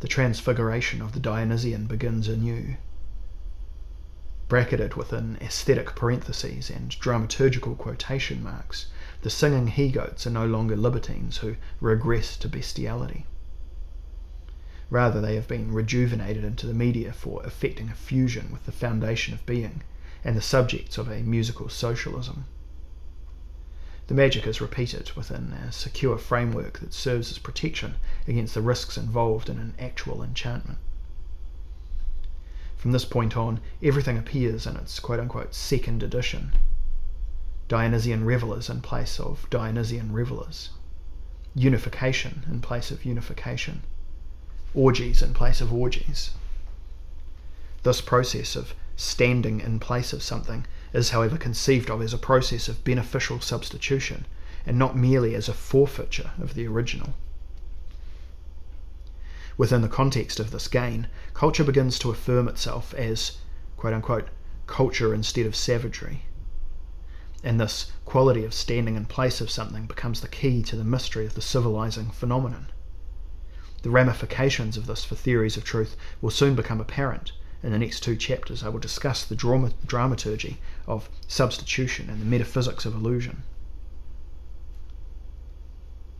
the transfiguration of the Dionysian begins anew. Bracketed within aesthetic parentheses and dramaturgical quotation marks, the singing he goats are no longer libertines who regress to bestiality. Rather, they have been rejuvenated into the media for effecting a fusion with the foundation of being and the subjects of a musical socialism. The magic is repeated within a secure framework that serves as protection against the risks involved in an actual enchantment. From this point on, everything appears in its quote unquote second edition. Dionysian revelers in place of Dionysian revelers. Unification in place of unification orgies in place of orgies. This process of standing in place of something is, however, conceived of as a process of beneficial substitution and not merely as a forfeiture of the original. Within the context of this gain, culture begins to affirm itself as, quote unquote, culture instead of savagery. And this quality of standing in place of something becomes the key to the mystery of the civilizing phenomenon. The ramifications of this for theories of truth will soon become apparent. In the next two chapters, I will discuss the drama- dramaturgy of substitution and the metaphysics of illusion.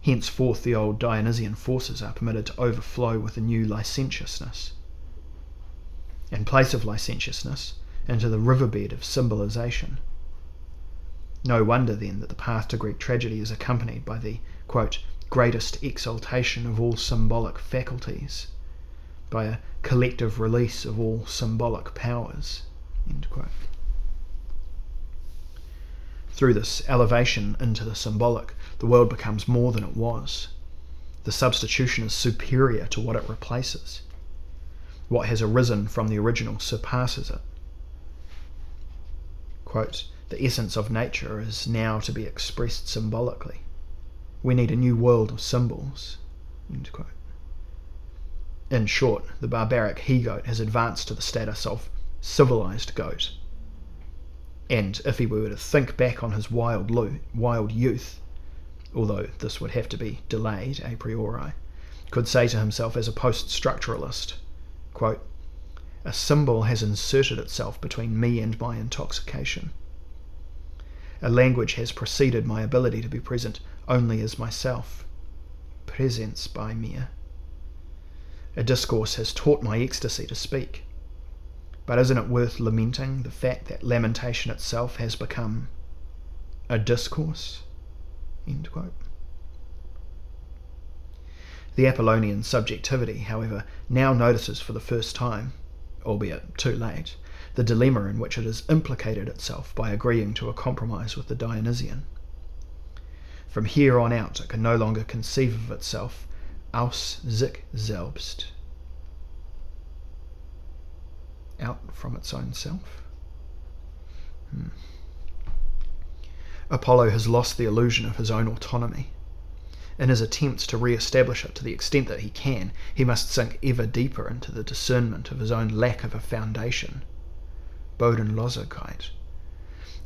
Henceforth, the old Dionysian forces are permitted to overflow with a new licentiousness. In place of licentiousness, into the riverbed of symbolization. No wonder then that the path to Greek tragedy is accompanied by the quote, greatest exaltation of all symbolic faculties, by a collective release of all symbolic powers. Through this elevation into the symbolic, the world becomes more than it was. The substitution is superior to what it replaces. What has arisen from the original surpasses it. Quote, the essence of nature is now to be expressed symbolically. We need a new world of symbols. In short, the barbaric he goat has advanced to the status of civilized goat. And if he were to think back on his wild, lo- wild youth, although this would have to be delayed a priori, could say to himself as a post structuralist, quote, A symbol has inserted itself between me and my intoxication. A language has preceded my ability to be present only as myself, presence by me. A discourse has taught my ecstasy to speak. But isn't it worth lamenting the fact that lamentation itself has become a discourse? The Apollonian subjectivity, however, now notices for the first time, albeit too late, the dilemma in which it has implicated itself by agreeing to a compromise with the Dionysian. From here on out, it can no longer conceive of itself aus sich selbst. out from its own self? Hmm. Apollo has lost the illusion of his own autonomy. In his attempts to re establish it to the extent that he can, he must sink ever deeper into the discernment of his own lack of a foundation. Bodenlosigkeit,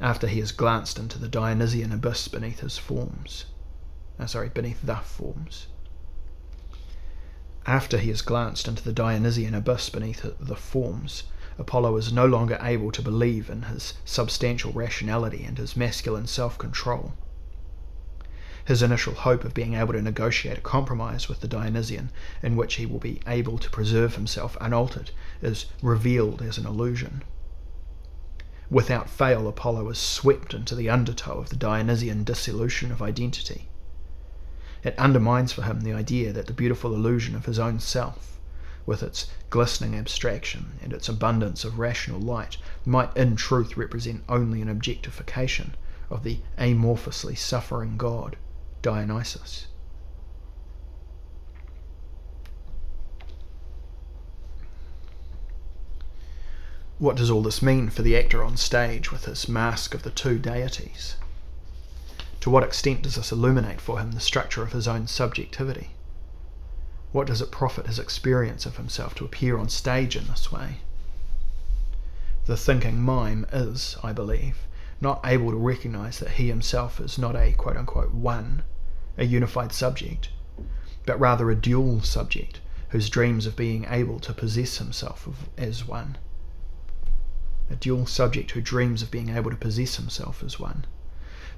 after he has glanced into the Dionysian abyss beneath his forms. Uh, sorry, beneath the forms. After he has glanced into the Dionysian abyss beneath the forms, Apollo is no longer able to believe in his substantial rationality and his masculine self control. His initial hope of being able to negotiate a compromise with the Dionysian in which he will be able to preserve himself unaltered is revealed as an illusion. Without fail, Apollo is swept into the undertow of the Dionysian dissolution of identity. It undermines for him the idea that the beautiful illusion of his own self with its glistening abstraction and its abundance of rational light, might in truth represent only an objectification of the amorphously suffering god, Dionysus. What does all this mean for the actor on stage with his mask of the two deities? To what extent does this illuminate for him the structure of his own subjectivity? What does it profit his experience of himself to appear on stage in this way? The thinking mime is, I believe, not able to recognize that he himself is not a quote unquote one, a unified subject, but rather a dual subject whose dreams of being able to possess himself as one. A dual subject who dreams of being able to possess himself as one.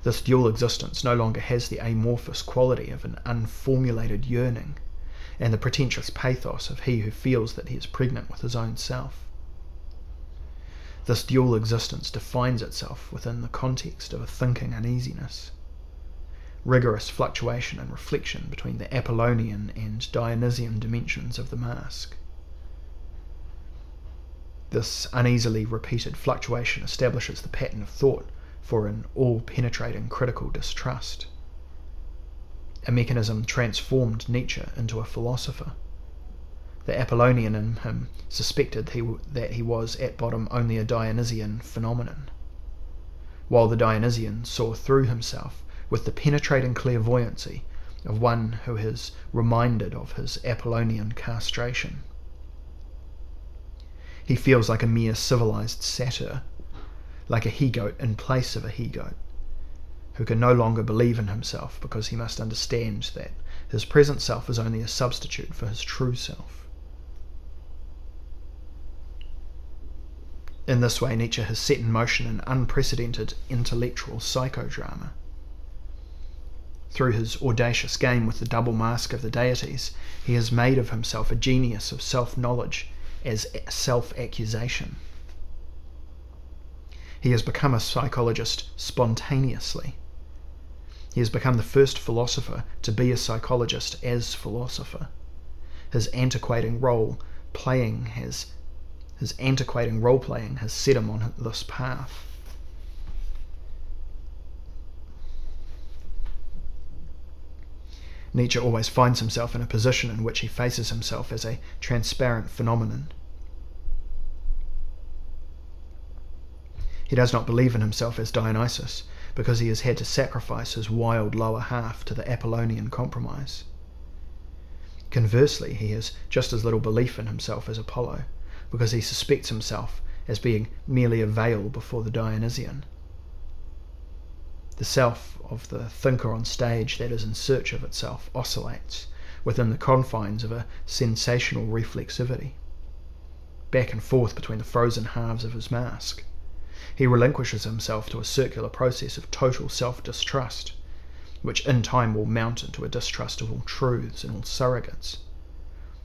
This dual existence no longer has the amorphous quality of an unformulated yearning and the pretentious pathos of he who feels that he is pregnant with his own self. This dual existence defines itself within the context of a thinking uneasiness, rigorous fluctuation and reflection between the Apollonian and Dionysian dimensions of the mask. This uneasily repeated fluctuation establishes the pattern of thought for an all penetrating critical distrust a mechanism transformed Nietzsche into a philosopher. The Apollonian in him suspected he, that he was at bottom only a Dionysian phenomenon, while the Dionysian saw through himself with the penetrating clairvoyancy of one who is reminded of his Apollonian castration. He feels like a mere civilized satyr, like a he goat in place of a he goat who can no longer believe in himself because he must understand that his present self is only a substitute for his true self. In this way, Nietzsche has set in motion an unprecedented intellectual psychodrama. Through his audacious game with the double mask of the deities, he has made of himself a genius of self knowledge as self accusation. He has become a psychologist spontaneously, he has become the first philosopher to be a psychologist as philosopher. His antiquating role playing has his antiquating role playing has set him on this path. Nietzsche always finds himself in a position in which he faces himself as a transparent phenomenon. He does not believe in himself as Dionysus, because he has had to sacrifice his wild lower half to the Apollonian compromise. Conversely, he has just as little belief in himself as Apollo, because he suspects himself as being merely a veil before the Dionysian. The self of the thinker on stage that is in search of itself oscillates within the confines of a sensational reflexivity, back and forth between the frozen halves of his mask he relinquishes himself to a circular process of total self distrust, which in time will mount into a distrust of all truths and all surrogates,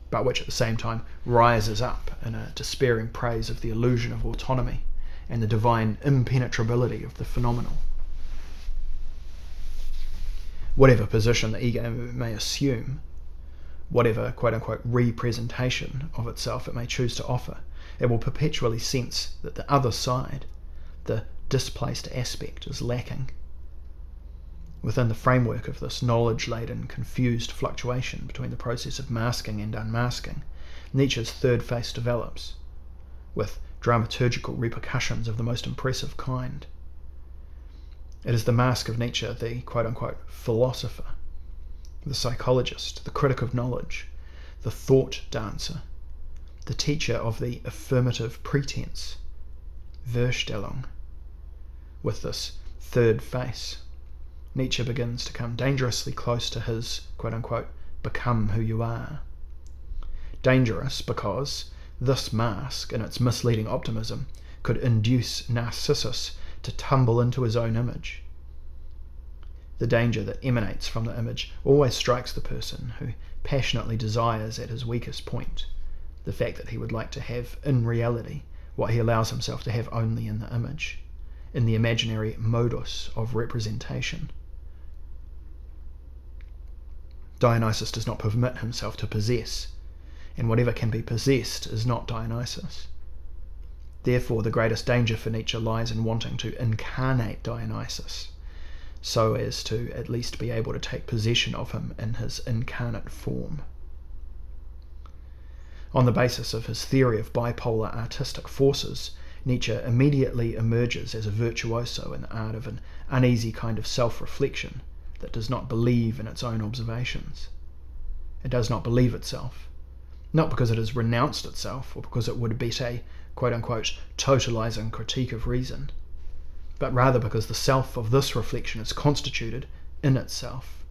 but which at the same time rises up in a despairing praise of the illusion of autonomy and the divine impenetrability of the phenomenal. Whatever position the ego may assume, whatever quote unquote representation of itself it may choose to offer, it will perpetually sense that the other side the displaced aspect is lacking. Within the framework of this knowledge laden, confused fluctuation between the process of masking and unmasking, Nietzsche's third face develops, with dramaturgical repercussions of the most impressive kind. It is the mask of Nietzsche, the quote unquote philosopher, the psychologist, the critic of knowledge, the thought dancer, the teacher of the affirmative pretense, Vorstellung. With this third face, Nietzsche begins to come dangerously close to his quote unquote become who you are. Dangerous because this mask, in its misleading optimism, could induce Narcissus to tumble into his own image. The danger that emanates from the image always strikes the person who passionately desires at his weakest point the fact that he would like to have in reality what he allows himself to have only in the image, in the imaginary modus of representation. Dionysus does not permit himself to possess, and whatever can be possessed is not Dionysus. Therefore, the greatest danger for Nietzsche lies in wanting to incarnate Dionysus, so as to at least be able to take possession of him in his incarnate form. On the basis of his theory of bipolar artistic forces, Nietzsche immediately emerges as a virtuoso in the art of an uneasy kind of self reflection that does not believe in its own observations. It does not believe itself, not because it has renounced itself or because it would bet a quote unquote totalizing critique of reason, but rather because the self of this reflection is constituted in itself,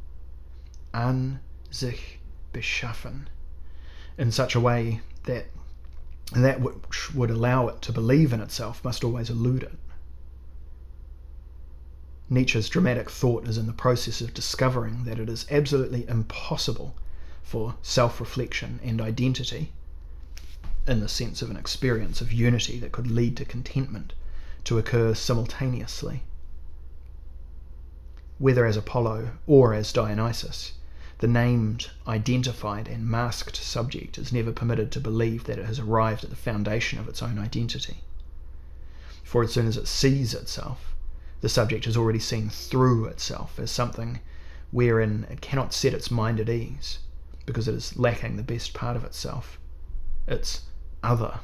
an sich beschaffen, in such a way that that which would allow it to believe in itself must always elude it. Nietzsche's dramatic thought is in the process of discovering that it is absolutely impossible for self reflection and identity in the sense of an experience of unity that could lead to contentment, to occur simultaneously. Whether as Apollo or as Dionysus, the named, identified, and masked subject is never permitted to believe that it has arrived at the foundation of its own identity. For as soon as it sees itself, the subject has already seen through itself as something wherein it cannot set its mind at ease, because it is lacking the best part of itself, its other.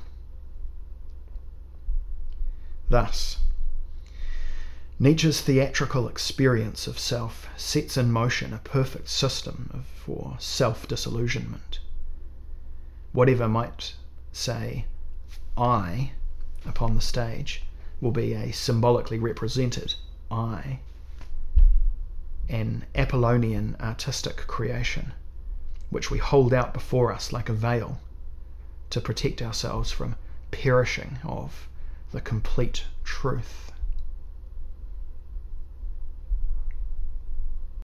Thus, Nietzsche's theatrical experience of self sets in motion a perfect system for self disillusionment. Whatever might say I upon the stage will be a symbolically represented I, an Apollonian artistic creation, which we hold out before us like a veil to protect ourselves from perishing of the complete truth.